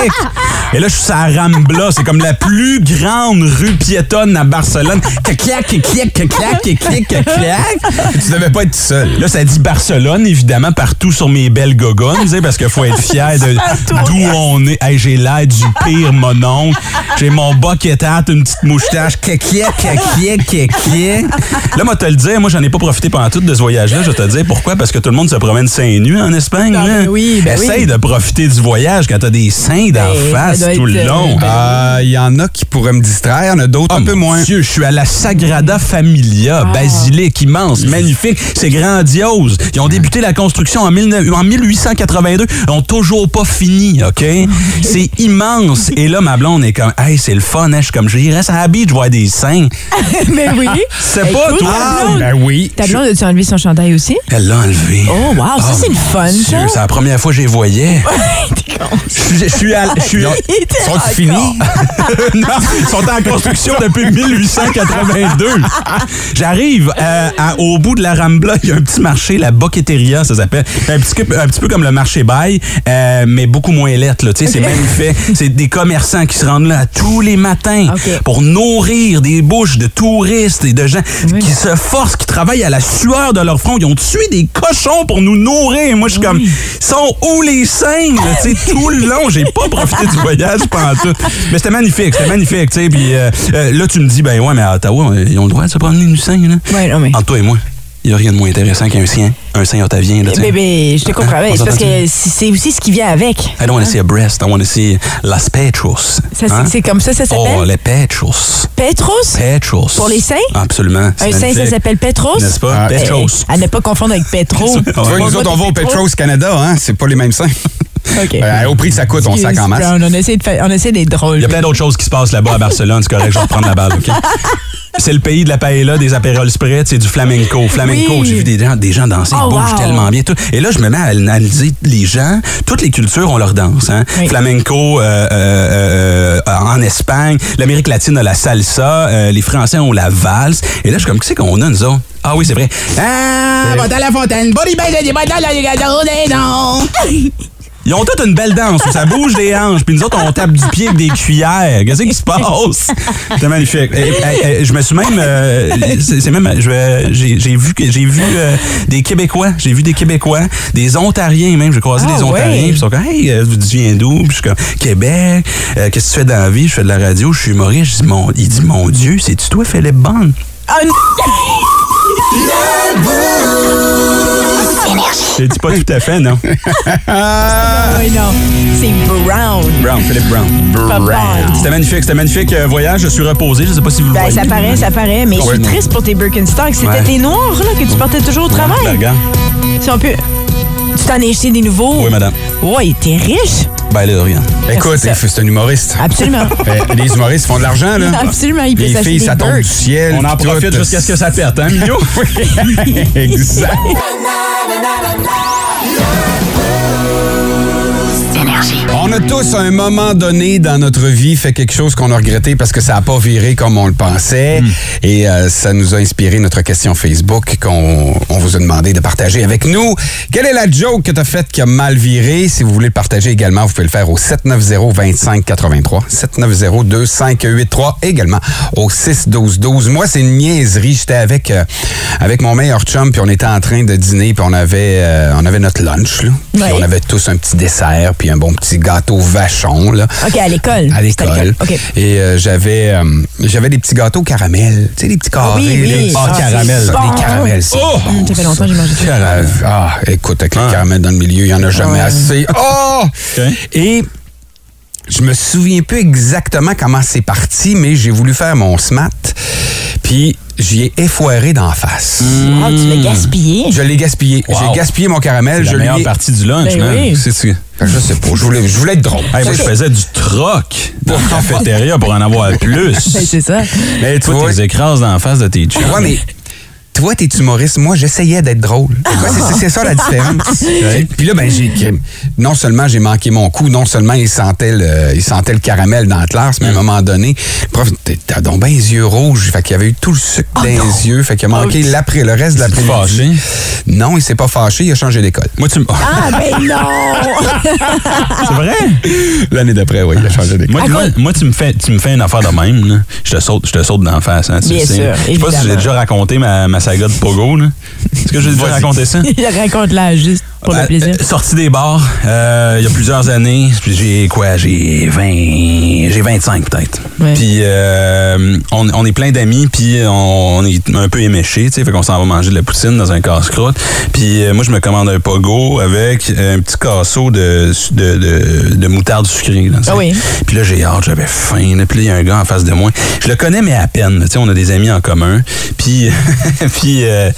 Et là, je suis la Rambla. C'est comme la plus grande rue piétonne à Barcelone. Clac, clac, clac, clac, clac, clac, clac, clac.
Tu devais pas être tout seul.
Là, ça dit Barcelone, évidemment, partout sur mes belles gogones, parce qu'il faut être fier de d'où on est. Hey, j'ai l'air du pire monon. J'ai mon bucket hat, une petite moustache. Kékiek, kékiek, kékiek. Là, moi, te le dire, moi, j'en ai pas profité pendant tout de ce voyage-là. Je vais te dire pourquoi. Parce que tout le monde se promène seins nus en Espagne.
Ben oui, ben
Essaye
oui.
de profiter du voyage quand t'as des seins d'en
Ben,
face tout le
être,
long.
euh,
Euh, Il y en a qui pourraient me distraire, il y en a d'autres un
Oh,
peu moins.
Dieu, je suis à la Sagrada Familia,
Ah.
basilique immense, magnifique, c'est grandiose. Ils ont débuté la construction en, 19 en 1882, ils ont toujours pas fini, OK? C'est immense. Et là, ma blonde est comme, hey, c'est le fun, hein? Je suis comme, j'irais à la beach voir des seins.
Mais oui.
C'est pas,
Écoute,
toi?
ta blonde-
Ben oui.
Ta blonde, as-tu enlevé son chandail aussi?
Elle l'a enlevé.
Oh, wow, ça, c'est le fun,
Dieu,
ça.
C'est la première fois que je les voyais. Je suis- à- je suis-
Sont-ils finis?
non, ils sont en construction depuis 1882. J'arrive euh, au bout de la Rambla, il y a un petit marché, la Boqueteria, ça s'appelle. Un petit, peu- un petit peu comme le marché bail, euh, mais beaucoup moins lettre. là. Sais, C'est même fait. C'est des commerçants qui se rendent là tous les matins pour nourrir des bouches de touristes et de gens qui se forcent, qui travaillent à la sueur de leur front. Ils ont tué des cochons pour nous nourrir. Moi, je suis comme, ils sont où les seins? Là? Tu sais, tout le long, j'ai pas profité du voyage pendant tout. Mais c'était magnifique, c'était magnifique. tu sais. Puis euh, euh, là, tu me dis, ben ouais, mais à Ottawa, ils ont le droit de se promener nu seins. Là.
Ouais, non, mais.
Entre toi et moi. Il n'y a rien de moins intéressant qu'un sien, un sein otavien. Là, sais.
Bébé, je te comprends.
Hein?
mais
On
c'est parce que c'est aussi ce qui vient avec.
I don't want to see a breast, I want to see las pechos.
Ça, c'est-
Hein?
c'est comme ça, ça
Oh,
s'appelle?
les pechos.
Petros?
Pechos.
Pour les seins?
Absolument.
Un sein, ça s'appelle Petros?
N'est-ce pas?
Ah.
Petros.
Eh, À ne pas confondre avec Petro.
Tu vois, nous autres, on va au Petros Canada, hein? C'est pas les mêmes seins. Euh, au prix que ça coûte, on sac en masse.
Brown, on essaie de d'être drôle.
Il y a plein d'autres choses qui se passent là-bas à Barcelone. C'est correct, je vais reprendre la balle, OK? C'est le pays de la paella, des apérols spread, c'est du flamenco. Flamenco,
Oui.
j'ai vu des gens, des gens danser,
Oh,
ils bougent
wow.
tellement bien. Tout. Et là, je me mets à analyser les gens. Toutes les cultures ont leur danse. Hein?
Oui.
Flamenco euh, euh, en Espagne, l'Amérique latine a la salsa, les Français ont la valse. Et là, je suis comme, qu'est-ce qu'on a, nous autres? Ah oui, c'est vrai. Ah, va dans la fontaine, body, body, body, body, Ils ont toutes une belle danse où ça bouge des hanches, puis nous autres, on tape du pied avec des cuillères. Qu'est-ce qui se passe? C'est magnifique. Et- et- et je me suis même. euh, c'est même. je vais- J'ai vu, que- j'ai vu euh, des Québécois. J'ai vu des Québécois, des Ontariens même. J'ai croisé
Ah,
des Ontariens, ils sont comme, hey, euh, tu viens d'où? Puis je suis comme, Québec. Euh, Qu'est-ce que tu fais dans la vie? Je fais de la radio, je suis humoriste. Je dis, mon, il dit, mon Dieu, c'est-tu toi, Philippe Bond?
Ah, non.
Je dis pas tout à fait, non.
Oui, non. C'est Brown.
Brown, Philippe Brown.
Bond.
C'était magnifique, c'était magnifique euh, voyage. Je suis reposé. Je sais pas si vous le
Ben,
voyez.
ça paraît, ça paraît, mais je suis triste pour tes Birkenstocks. C'était
Ouais.
tes noirs, là, que tu portais toujours au
Ben,
travail.
regarde.
Si on peut... Tu t'en es acheté des nouveaux?
Oui, madame.
Oui, t'es riche.
Ben là, rien.
Écoute,
c'est
un humoriste.
Absolument.
Ben, les humoristes font de l'argent, là.
Absolument, il peut
Les filles, ça tombe du ciel.
On en profite jusqu'à ce que ça pète, hein, Mio?
exact. On a tous, à un moment donné dans notre vie, fait quelque chose qu'on a regretté parce que ça n'a pas viré comme on le pensait. Et euh, ça nous a inspiré notre question Facebook qu'on on vous a demandé de partager avec nous. Quelle est la joke que tu as faite qui a mal viré? Si vous voulez le partager également, vous pouvez le faire au 790-2583. 790-2583. Également au 612-12. Moi, c'est une niaiserie. J'étais avec, euh, avec mon meilleur chum, puis on était en train de dîner, puis on avait, euh, on avait notre lunch. Là. Puis
Ouais.
on avait tous un petit dessert, puis un bon petit gâteau vachon. Là.
OK, à l'école.
À l'école.
OK.
Et euh, j'avais euh, j'avais des petits gâteaux caramel. Tu sais, des petits carrés.
oui, oui.
les-
Ah,
caramel.
Des caramels,
Oh!
bon,
ça fait longtemps que j'ai mangé ça.
ah, écoute, avec le
Ah.
caramel dans le milieu, il n'y en a jamais
Ouais.
assez. Oh!
OK.
Et je me souviens plus exactement comment c'est parti, mais j'ai voulu faire mon SMAT, puis j'y ai effoiré d'en face.
Ah, tu l'as gaspillé.
Je l'ai gaspillé.
Wow.
J'ai gaspillé mon caramel.
C'est
je
la meilleure
lui ai-
partie du lunch,
Ben
man.
oui.
C'est
que Je sais pas. Je voulais, je voulais être drôle.
Hey, moi, je faisais du troc dans la cafétéria pour en avoir plus.
Ben, c'est ça.
Mais tu
Toi,
vois,
tu les écrases dans la face de tes chums.
Ouais, mais toi, t'es humoriste. Moi, j'essayais d'être drôle. Tu vois, c'est- ça la différence. Puis là, ben, j'ai, non seulement j'ai manqué mon coup, non seulement il sentait le, il sentait le caramel dans la classe, mais à un moment donné, le prof, t'as- donc bien les yeux rouges. Fait qu'il y avait eu tout le sucre dans les yeux. Fait qu'il a manqué l'après, le reste de l'après-midi.
fâché?
Non, il s'est pas fâché. Il a changé d'école.
Moi, tu me.
Ah, ben non!
C'est vrai?
L'année d'après, oui, il a changé d'école.
Moi, moi, moi, tu me fais, tu me fais une affaire de même, là. Je te saute, je te saute d'en face, hein, tu
Bien
sais.
sûr,
Je sais pas si j'ai déjà raconté ma, ma saga de Pogo, là. Est-ce que j'ai déjà raconté ça?
Raconte-la juste pour le
Euh,
plaisir.
euh, sorti des bars, euh, il y a plusieurs années. Puis J'ai quoi? J'ai 20... J'ai 25 peut-être.
Ouais.
Puis euh, on, on est plein d'amis, puis on, on est un peu éméchés, tu sais, fait qu'on s'en va manger de la poutine dans un casse-croûte. Puis euh, moi, je me commande un pogo avec un petit casseau de, de, de, de moutarde sucrée. là.
Ah oui.
Puis là, j'ai hâte, j'avais faim. là. Puis là, il y a un gars en face de moi. Je le connais, mais à peine. Tu sais, on a des amis en commun. Puis, puis euh,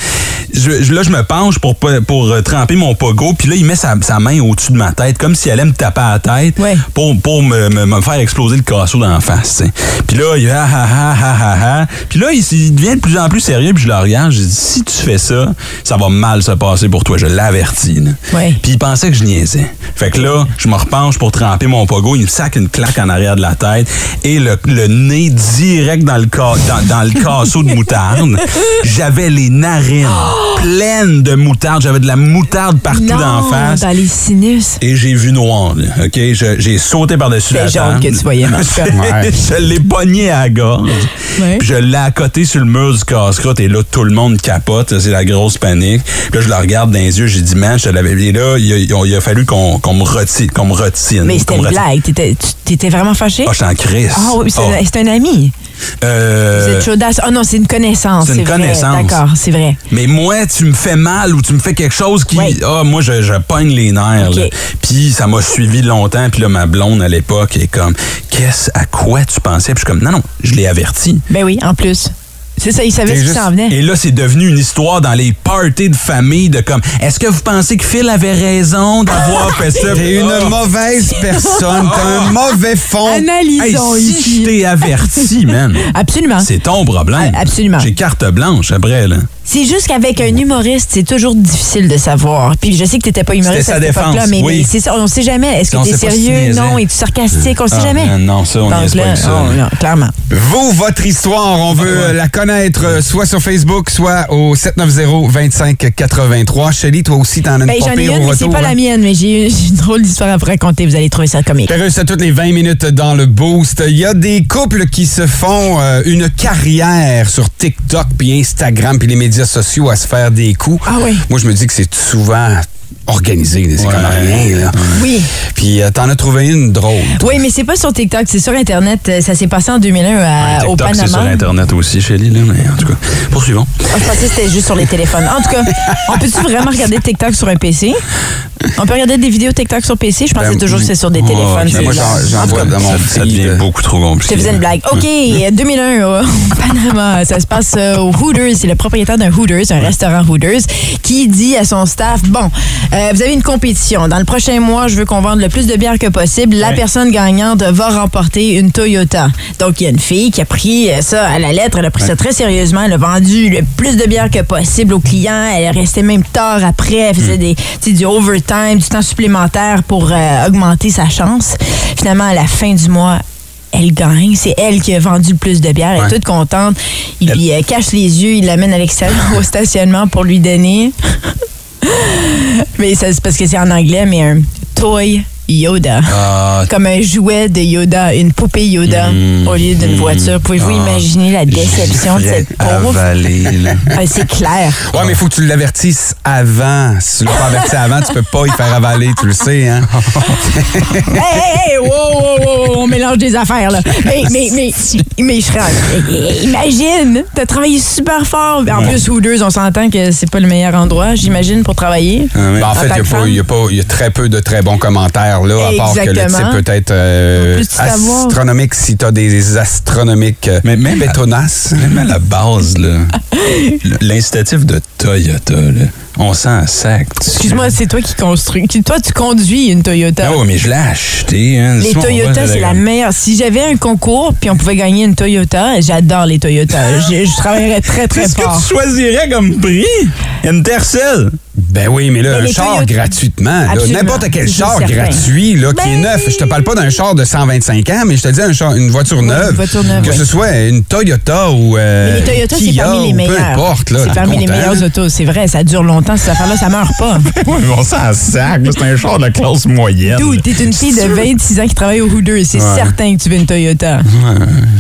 je- là, je me penche pour, pour tremper mon pogo. Puis là, il met sa, sa main au-dessus de ma tête, comme s'il allait me taper à la tête
Ouais.
pour, pour me, me- me faire exploser le casseau dans la face. Puis là, il ah ah ah ah ah ah. Puis là, il, devient de plus en plus sérieux. Puis je le regarde. Je dis, si tu fais ça, ça va mal se passer pour toi. Je l'avertis.
Ouais.
Puis il pensait que je niaisais. Fait que là, je me repenche pour tremper mon pogo. Il me sac une claque en arrière de la tête et le, le nez direct dans le, dans, dans le casseau de moutarde. J'avais les narines pleines de moutarde. J'avais de la moutarde partout
non,
dans la face.
dans les sinus.
Et j'ai vu noir, là, OK? Je- J'ai sauté par-dessus la
C'est jaune
table.
que tu voyais, cas.
Ouais.
je l'ai pogné à la gorge.
Ouais.
Puis je l'ai accoté sur le mur du casse-croûte. Et là, tout le monde capote. C'est la grosse panique. Puis là, je le regarde dans les yeux. J'ai dit, man, je te l'avais dit. là, il a, il fallu qu'on qu'on me retire. Qu'on me retire.
Mais c'était une blague. T'étais- vraiment fâché?
Ah, j'étais en crise.
Ah oui, c'est
Ah.
c'est un ami.
Euh,
Vous êtes chaudasse. Ah non, c'est une connaissance.
C'est une connaissance.
D'accord, c'est vrai.
Mais moi, tu me fais mal ou tu me fais quelque chose qui.
Oui.
Ah, moi, je, je pogne les nerfs. Puis ça m'a suivi longtemps. Puis là, ma blonde à l'époque est comme, qu'est-ce, à quoi tu pensais? Puis je suis comme, non, non, je l'ai averti.
Ben oui, en plus. C'est ça, il savait
T'es
ce qui s'en venait.
Et là, c'est devenu une histoire dans les parties de famille de comme, est-ce que vous pensez que Phil avait raison d'avoir fait ça?
T'es une
Ah.
mauvaise personne, t'as un mauvais fond.
Hey,
Analysons
si
ici.
je t'ai averti, man,
Absolument.
c'est ton problème.
Ah, absolument.
J'ai carte blanche après, là.
C'est juste qu'avec un humoriste, c'est toujours difficile de savoir. Puis je sais que t'étais pas humoriste à cette époque-là, mais,
oui.
mais c'est ça, on sait jamais. Est-ce que t'es
sait pas si tu
sérieux?
niaisais.
Non, es-tu sarcastique? On sait
Ah,
jamais.
man, non, ça, on
Donc
pas
là,
avec ça,
non, non, clairement.
Vous, votre histoire, on veut la connaître euh, soit sur Facebook, soit au 790-2583. Shelly, toi aussi, t'en as une
Ben,
pas
j'en ai une,
au
mais c'est pas
hein?
la mienne, mais j'ai une drôle d'histoire à vous raconter. Vous allez trouver ça comique.
Perrus, à toutes les 20 minutes dans le boost. Il y a des couples qui se font euh, une carrière sur TikTok, puis Instagram, puis les médias sociaux à se faire des coups.
Ah oui.
Moi, je me dis que c'est souvent organisé. C'est comme rien. Là.
Oui.
Puis euh, t'en as trouvé une drôle.
Oui, mais c'est pas sur TikTok, c'est sur Internet. Euh, Ça s'est passé en 2001 à- au
TikTok, c'est sur
Panama.
Internet aussi, Shelly, là, mais en tout cas, poursuivons.
Ah, je pensais que c'était juste sur les téléphones. En tout cas, on peut-tu vraiment regarder TikTok sur un PC? On peut regarder des vidéos TikTok sur PC? Je pensais
Ben,
toujours que c'est sur des
oh,
téléphones.
ok.
Ben, moi, j'en- vois dans mon
Ça, ça devient beaucoup trop
Je
compliqué.
te faisais une blague. OK, 2001 au Panama. Ça se passe euh, au Hooters. C'est le propriétaire d'un Hooters, un restaurant Hooters, qui dit à son staff, bon, euh, vous avez une compétition. Dans le prochain mois, je veux qu'on vende le plus de bières que possible. La personne gagnante va remporter une Toyota. Donc, il y a une fille qui a pris euh, ça à la lettre. Elle a pris ça très sérieusement. Elle a vendu le plus de bières que possible aux clients. Elle restait même tard après. Elle faisait des, tu sais, du overtime, du temps supplémentaire pour euh, augmenter sa chance. Finalement, à la fin du mois, elle gagne. C'est elle qui a vendu le plus de bière. Elle est toute contente. Il lui euh, cache les yeux, il l'amène à l'extérieur au stationnement pour lui donner. Mais c'est parce que c'est en anglais, mais un toy Yoda.
Ah,
Comme un jouet de Yoda, une poupée Yoda au lieu d'une voiture. Pouvez-vous
Ah.
imaginer la déception de cette pauvre? Ah, c'est clair.
Ouais, mais il faut que tu l'avertisses avant. Si tu l'as pas averti avant, tu peux pas y faire avaler, tu le sais, hein?
hey, hey, hey, wow, wow, on mélange des affaires, là. Mais, mais, mais, mais je serais- Imagine, t'as travaillé super fort. En plus, Hooters, on s'entend que c'est pas le meilleur endroit, j'imagine, pour travailler.
Ben, en
En
fait, il y, a pas-
femme.
il y a pas- il y a très peu de très bons commentaires, là, à part que le
Exactement.
type peut être euh, astronomique si t'as des astronomiques euh,
Mais même
bétonasses.
Même à la base, là, l'incitatif de Toyota, là, on sent un sac.
Excuse-moi, c'est toi qui construis. Toi, tu conduis une Toyota.
Ah oui, mais je l'ai acheté. Hein.
Les Toyota, c'est la meilleure. Si j'avais un concours puis on pouvait gagner une Toyota, j'adore les Toyota. Je, je travaillerais très, très
Qu'est-ce que
fort.
tu choisirais comme prix? Une Tercel.
Ben oui, mais là,
Mais
un char
Toyota-
gratuitement. N'importe quel char
certain.
gratuit là, qui est
Ben-
neuf. Je te parle pas d'un char de 125 ans, mais je te dis un char, une voiture neuve.
une voiture neuve,
que
oui.
ce soit une Toyota ou euh,
Mais les Toyota, c'est
Kia
parmi les
ou
meilleurs.
Peu importe. là,
c'est parmi les
content.
meilleures autos. C'est vrai, ça dure longtemps, cette affaire-là, ça meurt pas.
Oui, mais on sent un sac. C'est un char de classe moyenne.
D'où t'es une fille de 26 ans qui travaille au Hooters. C'est certain que tu veux une Toyota.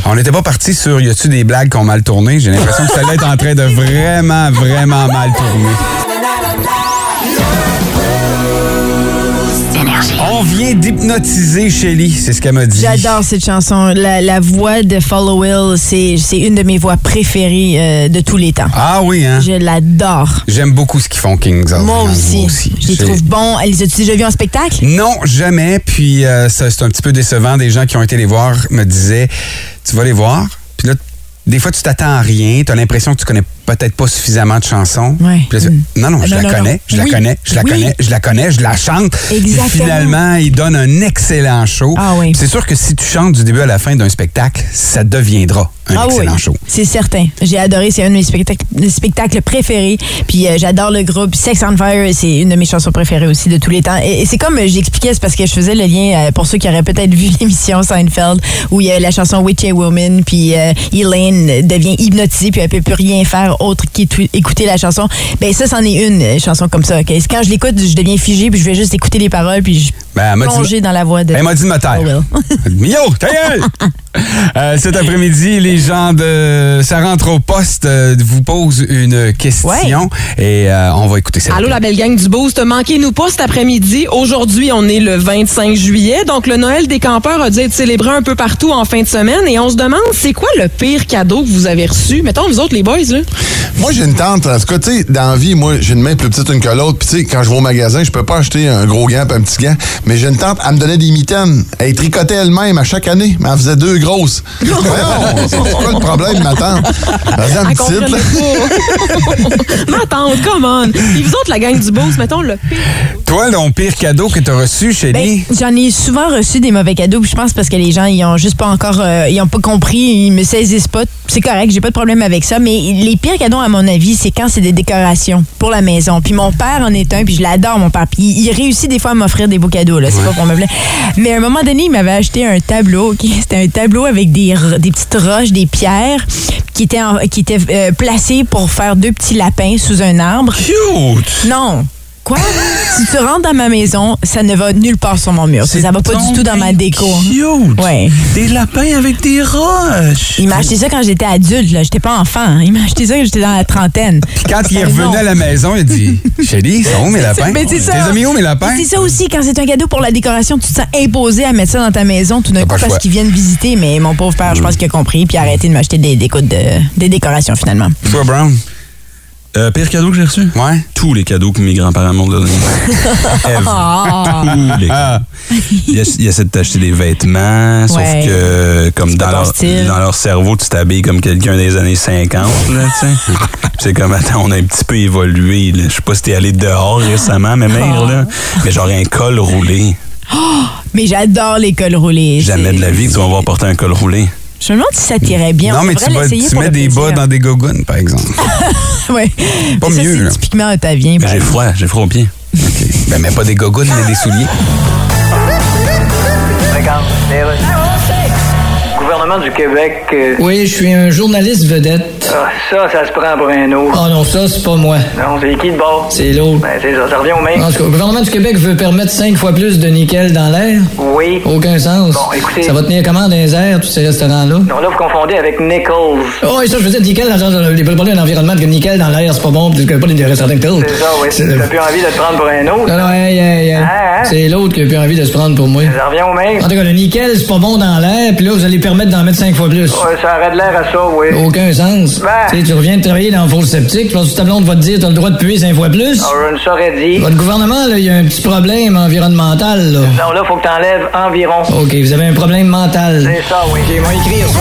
On n'était pas parti sur y a-tu des blagues qui ont mal tourné? J'ai l'impression que celle-là est en train de vraiment, vraiment mal tourner. On vient d'hypnotiser Shelly, c'est ce qu'elle m'a dit.
J'adore cette chanson. La, la voix de Follow Will, c'est une de mes voix préférées euh, de tous les temps.
Ah oui, hein?
Je l'adore.
J'aime beaucoup ce qu'ils font, Kings of
Moi
Leon,
aussi. Je les trouve bons. Elle les as-tu déjà vus en spectacle?
Non, jamais. Puis euh, c'est un petit peu décevant. Des gens qui ont été les voir me disaient, tu vas les voir. Puis là, des fois, tu t'attends à rien. Tu as l'impression que tu connais peut-être pas suffisamment de chansons.
Ouais.
Puis
Mm.
Non, non, je
Ah,
la
non,
connais,
non.
je la
Oui.
connais, je la
Oui.
connais, je la connais, je la chante. Puis
Exactement.
finalement, ils donnent un excellent show.
Ah oui.
C'est sûr que si tu chantes du début à la fin d'un spectacle, ça deviendra un
Ah oui,
excellent show.
c'est certain. J'ai adoré, c'est un de mes spectacles, préférés. Puis euh, j'adore le groupe Sex on Fire, c'est une de mes chansons préférées aussi de tous les temps. Et, et c'est comme j'expliquais, c'est parce que je faisais le lien euh, pour ceux qui auraient peut-être vu l'émission Seinfeld où il y a la chanson Witchy Woman, puis euh, Elaine devient hypnotisée puis elle peut plus rien faire autre qu'écouter la chanson. Ben ça, c'en est une euh, chanson comme ça. ok? Quand je l'écoute, je deviens figée puis je vais juste écouter les paroles puis je
Ben,
plonger dans la voix de.
Elle m'a dit de me taire.
Oh, Will.
Mio, ta gueule! Euh, cet après-midi, les gens de Ça rentre au poste euh, vous posent une question et euh, on va écouter ça.
Allô, la belle gang du Boost. Manquez-nous pas cet après-midi. Aujourd'hui, on est le 25 juillet. Donc, le Noël des campeurs a dû être célébré un peu partout en fin de semaine. Et on se demande, c'est quoi le pire cadeau que vous avez reçu? Mettons, vous autres, les boys, là.
Moi, j'ai une tante. En tout cas, tu sais, dans la vie, moi, j'ai une main plus petite une que l'autre. Puis, tu sais, quand je vais au magasin, je peux pas acheter un gros gant et un petit gant. Mais j'ai une tante, elle me donnait des mitaines. Elle tricotait elle-même à chaque année, mais elle faisait deux grosses. Voyons, c'est quoi le problème, ma tante? Elle
Elle
petite,
pas. Ma tante, come on. Et vous autres, la gang du Boost, mettons, le pire.
Toi, ton pire cadeau que tu as reçu, Chélie?
Ben, j'en ai souvent reçu des mauvais cadeaux, puis je pense parce que les gens ils ont juste pas encore euh, ils ont pas compris, ils me saisissent pas. C'est correct, j'ai pas de problème avec ça, mais les pires cadeaux à mon avis, c'est quand c'est des décorations pour la maison. Puis mon père en est un, puis je l'adore mon père. Puis il réussit des fois à m'offrir des beaux cadeaux là, c'est pas pour me plaire. Mais à un moment donné, il m'avait acheté un tableau, ok? C'était un tableau avec des des petites roches, des pierres qui étaient en- qui étaient euh, placées pour faire deux petits lapins sous un arbre.
Cute!
Non. Quoi? si tu rentres dans ma maison, ça ne va nulle part sur mon mur. Ça va pas du tout dans ma déco.
Cute!
Ouais.
Des lapins avec des roches!
Il m'a acheté ça quand j'étais adulte, là. J'étais pas enfant. Il m'a acheté ça quand j'étais dans la trentaine.
Puis quand il est revenu à la maison, il a dit Chélie, ils sont où mes lapins?
Mais c'est ça.
Tes amis où mes lapins?
C'est ça aussi, quand c'est un cadeau pour la décoration, tu te sens imposé à mettre ça dans ta maison tout d'un coup parce qu'ils viennent visiter. Mais mon pauvre père, je pense qu'il a compris puis a arrêté de m'acheter des, de- des décorations finalement.
Toi, Brown?
Euh, pire cadeau que j'ai reçu?
Ouais.
Tous les cadeaux que mes grands-parents m'ont.
Ah.
Tous les cadeaux. Ils essa- ils essaient de t'acheter des vêtements, sauf que comme dans leur, dans leur cerveau, tu t'habilles comme quelqu'un des années 50, là, tu sais. C'est comme, attends, on a un petit peu évolué. Je sais pas si t'es allé dehors récemment, mais mère, là. Mais genre un col roulé.
Mais j'adore les cols roulés.
Jamais de la vie que tu vas voir porter un col roulé.
Je me demande si ça t'irait bien.
non,
On
mais tu, vas- tu mets des
plaisir.
bas dans des gogounes, par exemple.
Ouais.
Pas
Mais ça,
mieux,
c'est
là.
typiquement otavien.
J'ai froid, j'ai froid aux pieds.
OK. Ben, mais pas des gogounes, mais des souliers.
Gouvernement du Québec. euh,
Oui, je suis un journaliste vedette.
ah, ça, ça se prend pour un autre.
Ah non, ça, c'est pas moi.
Non, c'est qui de bord?
C'est l'autre.
Ben, c'est ça, ça revient au même.
En tout cas, le gouvernement du Québec veut permettre cinq fois plus de nickel dans l'air.
Oui.
Aucun sens.
Bon, écoutez-
Ça va tenir comment dans les airs, tous ces restaurants-là?
Non, là, vous confondez avec Nichols.
Oh, oui, ça, je veux dire, nickel dans les problèmes d'environnement, que nickel dans l'air, c'est pas bon, puis que pas des restaurants Nichols.
C'est ça, oui. T'as plus envie de te prendre pour un autre?
Non, non, hey, hey, hey.
Hein, hein?
C'est l'autre qui a plus envie de se prendre pour moi.
Ça revient au même.
En tout cas, le nickel, c'est pas bon dans l'air, puis là, vous allez permettre d'en mettre cinq fois plus.
Ouais, ça aurait de l'air à ça, oui.
Aucun sens.
Ben.
Tu reviens de travailler dans le four septique, puis ta blonde va te dire, t'as le droit de puer cinq fois plus.
Je ne saurais dire.
Votre gouvernement, là, il y a un petit problème environnemental, là.
Non, là, faut que t'enlèves environ.
OK, vous avez un problème mental.
C'est ça, oui.
OK, moi écrire ça.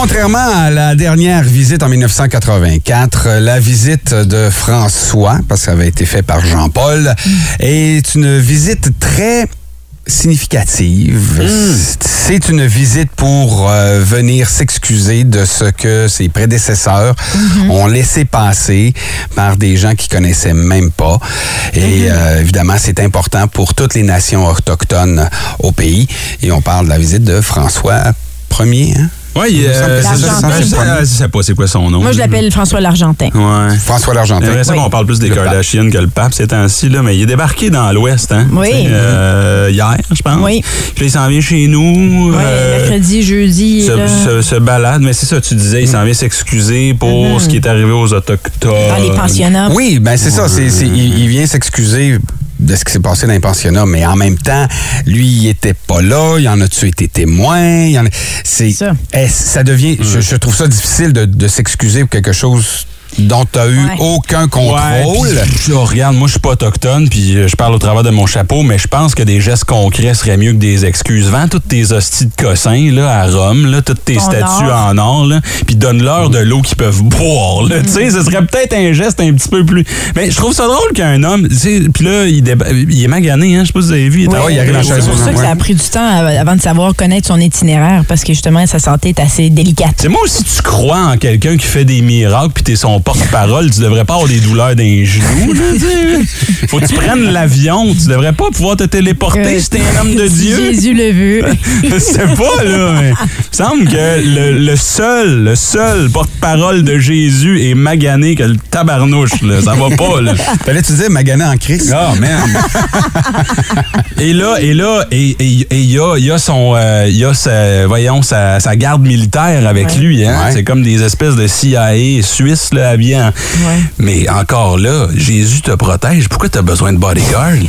Contrairement à la dernière visite en 1984, euh, la visite de François, parce que ça avait été fait par Jean-Paul, est une visite très significative. C'est une visite pour euh, venir s'excuser de ce que ses prédécesseurs ont laissé passer par des gens qui connaissaient même pas. Et euh, évidemment, c'est important pour toutes les nations autochtones au pays. Et on parle de la visite de François Ier, hein? Semble
euh, c'est
c'est
ça, je
c'est
sais- pas c'est quoi son nom.
Moi, je l'appelle François l'Argentin.
Ouais.
François l'Argentin.
Ça
Oui.
qu'on parle plus des
Le pape.
Kardashians que le pape ces temps-ci, là, mais il est débarqué dans l'Ouest, hein?
Oui.
Euh, hier, je pense.
Oui.
Puis là, il s'en vient chez nous.
Ouais,
euh,
mercredi, jeudi.
se,
là.
se- se balade, mais c'est ça, tu disais, il s'en vient s'excuser pour ce qui est arrivé aux Autochtones.
Dans les pensionnats.
Oui, ben c'est ça. c'est- c'est- il, il vient s'excuser de ce qui s'est passé dans les pensionnats, mais en même temps, lui, il était pas là. Il y en a-tu été témoin? Il y en a- C'est
Ça.
Eh, ça devient. Je, je trouve ça difficile de, de s'excuser pour quelque chose dont tu as eu
Ouais.
aucun
Ouais,
contrôle.
puis, je- regarde, moi je suis pas autochtone, puis euh, je parle au travers de mon chapeau, mais je pense que des gestes concrets seraient mieux que des excuses. Vends toutes tes hosties de cossins là, à Rome, là, toutes tes
Ton
statues
or.
en or, là, puis donne-leur de l'eau qu'ils peuvent boire. là. Tu sais, ce serait peut-être un geste un petit peu plus... Mais je trouve ça drôle qu'un homme... tu sais, Puis là, il, déba- il est magané, hein, je sais pas si vous avez vu. est
Ouais, il arrive en
C'est pour ça que ça a pris du temps av- avant de savoir connaître son itinéraire parce que justement, sa santé est assez délicate.
C'est moi aussi, tu crois en quelqu'un qui fait des miracles, puis t'es son ton porte-parole, tu devrais pas avoir des douleurs dans les genoux. tu. Faut que tu prennes l'avion. Tu devrais pas pouvoir te téléporter si t'es un homme de Dieu.
Jésus le veut.
Je sais pas, là, mais il me semble que le, le seul, le seul porte-parole de Jésus est magané que le tabarnouche, là. Ça va pas, là.
Fallait-tu dire magané en Christ?
Ah, man. et là, et là, et et- et il y a, y a son, euh, y a sa, voyons, sa, sa garde militaire avec lui, hein.
Ouais.
C'est comme des espèces de CIA suisses, là, habillés en- Mais encore là, Jésus te protège. Pourquoi t'as besoin de bodyguard?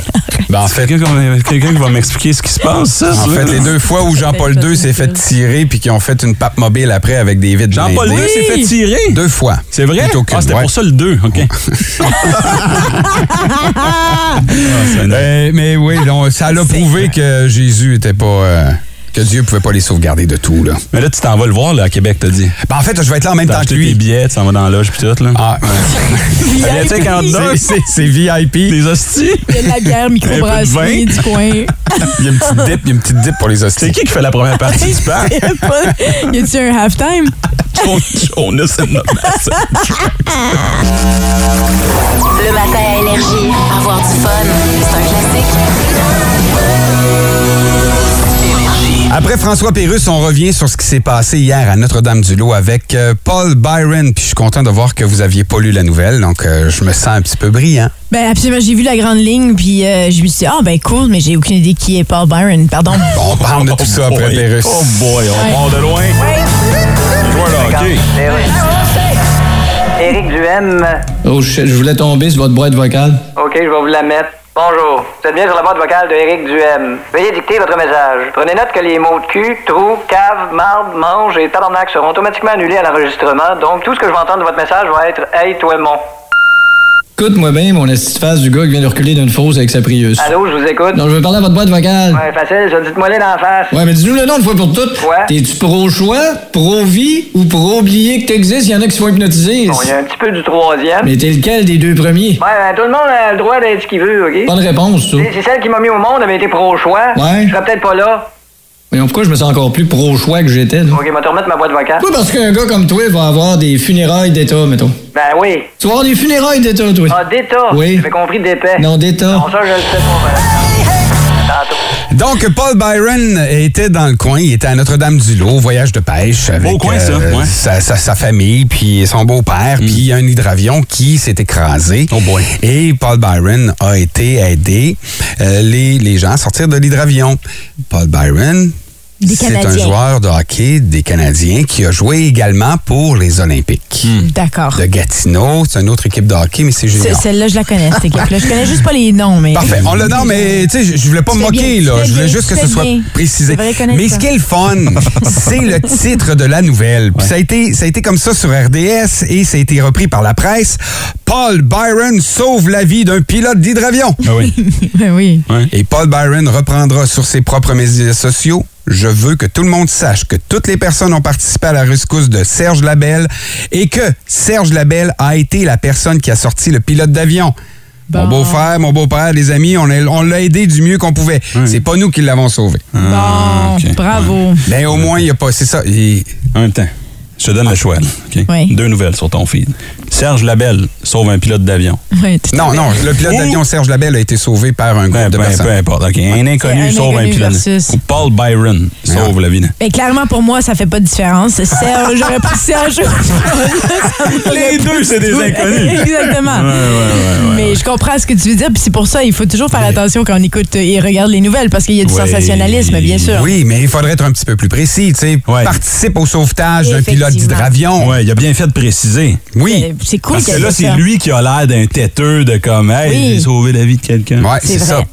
Ben, en fait,
Quelqu'un qui va- quelqu'un qui va m'expliquer ce qui se passe, ça?
en
ça?
fait, les deux fois où Jean-Paul II s'est fait tirer puis qui ont fait une pape mobile après avec des vides
Jean-Paul II s'est fait tirer?
Deux fois.
C'est vrai? Ah, c'était
ouais.
pour ça le 2, OK. Ah,
Euh, mais oui, donc, ça l'a prouvé que Jésus était pas. euh, que Dieu pouvait pas les sauvegarder de tout, là.
Mais là, tu t'en vas le voir là, à Québec, t'as dit.
Ben, en fait, je vais être là en même temps que lui.
billets, tu s'en vas dans la loge puis tout, là.
Ah,
en
c'est- c'est- c'est VIP.
Des hosties.
Il y a de la bière microbrasserie du coin.
Il y a une petite dip, il y a une petite dip pour les
C'est
hosties.
qui qui fait la première partie du parc?
Y a-tu un halftime?
Jonas and the.
Le matin à Énergie. Avoir du fun. C'est un classique.
Après François Pérus, on revient sur ce qui s'est passé hier à Notre-Dame-du-Lot avec euh, Paul Byron. Puis je suis content de voir que vous aviez pas lu la nouvelle, donc euh, je me sens un petit peu brillant.
Ben absolument, j'ai vu la grande ligne, puis euh, je me suis dit, ah ben cool, mais j'ai aucune idée qui est Paul Byron, pardon.
On parle de tout ça après
boy.
Pérus.
Oh boy, on
Ouais.
part de loin. Hockey.
Éric Duhem.
Oh shit, je voulais tomber sur votre boîte vocale.
OK, je vais vous la mettre. Bonjour. Vous êtes bien sur la boîte vocale de Éric Duhem. Veuillez dicter votre message. Prenez note que les mots de cul, trou, cave, marde, mange et tabarnak seront automatiquement annulés à l'enregistrement. Donc, tout ce que je vais entendre de votre message va être Hey, toi, mon.
Écoute-moi bien, mon esti de face du gars qui vient de reculer d'une fosse avec sa Prius.
Allô, je vous écoute.
Non, je veux parler à votre boîte vocale.
Ouais, facile, ça. Dites-moi les d'en face.
Ouais, mais dis-nous le nom une fois pour toutes.
Ouais.
T'es-tu pro-choix, pro-vie ou pro-oublier que t'existes? Il y en a qui se font hypnotiser.
Bon, il y a un petit peu du troisième.
Mais t'es lequel des deux premiers?
Ouais, ben, tout le monde a le droit d'être ce qu'il veut, OK?
Bonne réponse, ça.
Si celle qui m'a mis au monde avait été pro-choix,
Ouais.
je serais peut-être pas là.
Mais pourquoi je me sens encore plus pro-choix que j'étais, là?
OK, vais te remettre ma boîte vocale.
Pourquoi parce qu'un gars comme toi va avoir des funérailles d'État, mettons?
Ben oui.
Tu vas avoir des funérailles d'État, toi?
Ah, d'état?
Oui.
J'avais compris d'épais.
Non, d'État.
Non, ça, je le sais pas.
Donc, Paul Byron était dans le coin, il était à Notre-Dame-du-Lot, voyage de pêche avec
Beau coin, ça, ouais.
sa, sa- sa famille, puis son beau-père, puis y a un hydravion qui s'est écrasé.
Oh boy.
Et Paul Byron a été aider euh, les, les gens à sortir de l'hydravion. Paul Byron, c'est un joueur de hockey des Canadiens qui a joué également pour les Olympiques.
D'accord.
De Gatineau, c'est une autre équipe de hockey, mais c'est
Ce-
junior.
Celle-là, je la connais, cette équipe-là. Je connais juste pas les noms, mais.
Parfait. On le nomme, mais tu sais, je- voulais pas me moquer,
bien,
là. Je voulais
bien,
juste que ce soit
bien.
précisé. Mais ce qui est le fun, c'est le titre de la nouvelle. Puis ça, a été, ça a été comme ça sur RDS et ça a été repris par la presse. Paul Byron sauve la vie d'un pilote d'hydravion.
Ah oui.
Ben oui.
Et Paul Byron reprendra sur ses propres médias sociaux. Je veux que tout le monde sache que toutes les personnes ont participé à la rescousse de Serge Labelle et que Serge Labelle a été la personne qui a sorti le pilote d'avion. Mon beau-frère, mon beau-père, les amis, on a- on l'a aidé du mieux qu'on pouvait. C'est pas nous qui l'avons sauvé.
Bon,
Ah,
bravo.
Mais au moins, il n'y a pas. C'est ça. il-
En même temps, je te donne le choix.
Oui.
Deux nouvelles sur ton feed. Serge Labelle sauve un pilote d'avion.
Non, non, le pilote d'avion Serge Labelle a été sauvé par un groupe
Peu,
de personnes.
peu importe. Un inconnu
un
sauve un pilote.
versus-
Ou Paul Byron sauve la vie.
Mais clairement, pour moi, ça fait pas de différence. Serge, j'aurais pris Serge.
Les deux, c'est des inconnus.
Exactement.
Ouais, ouais, ouais, ouais.
Mais je comprends ce que tu veux dire, puis c'est pour ça il faut toujours faire attention quand on écoute et regarde les nouvelles, parce qu'il y a du sensationnalisme, bien sûr.
Oui, mais il faudrait être un petit peu plus précis. Tu sais,
Ouais.
participe au sauvetage d'un pilote
Effectivement.
d'hydravion.
Ouais, il a bien fait de préciser.
Oui.
Euh, C'est cool
Parce que là, c'est lui qui a l'air d'un têteux de comme, hey,
Oui.
j'ai sauvé la vie de quelqu'un.
Ouais,
C'est
ça.
Ouais.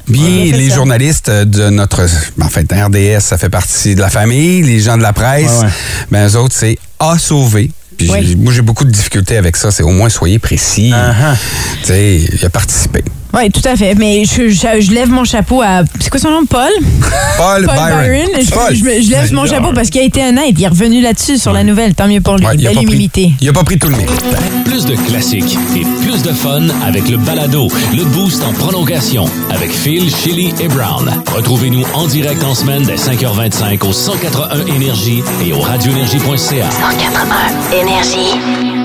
les
ça.
journalistes de notre, en fait, RDS, ça fait partie de la famille. Les gens de la presse,
Ouais, ouais.
ben eux autres, c'est a sauvé. Puis
Oui.
j'ai- moi, j'ai beaucoup de difficultés avec ça. C'est au moins soyez précis.
Uh-huh.
Tu sais, il a participé.
Oui, tout à fait. Mais je, je- je lève mon chapeau à. C'est quoi son nom, Paul?
Paul,
Paul
Byron.
Byron. Je,
Paul.
je me- je lève mon chapeau parce qu'il a été honnête. Il est revenu là-dessus sur la nouvelle. Tant mieux pour lui.
Ouais, il a
Belle humilité.
Il a pas pris tout le mérite.
Plus de classiques et plus de fun avec le balado, le boost en prolongation avec Phil, Chili et Brown. Retrouvez-nous en direct en semaine dès 5h25 au 181 Énergie et au radioénergie.ca.
181 Énergie.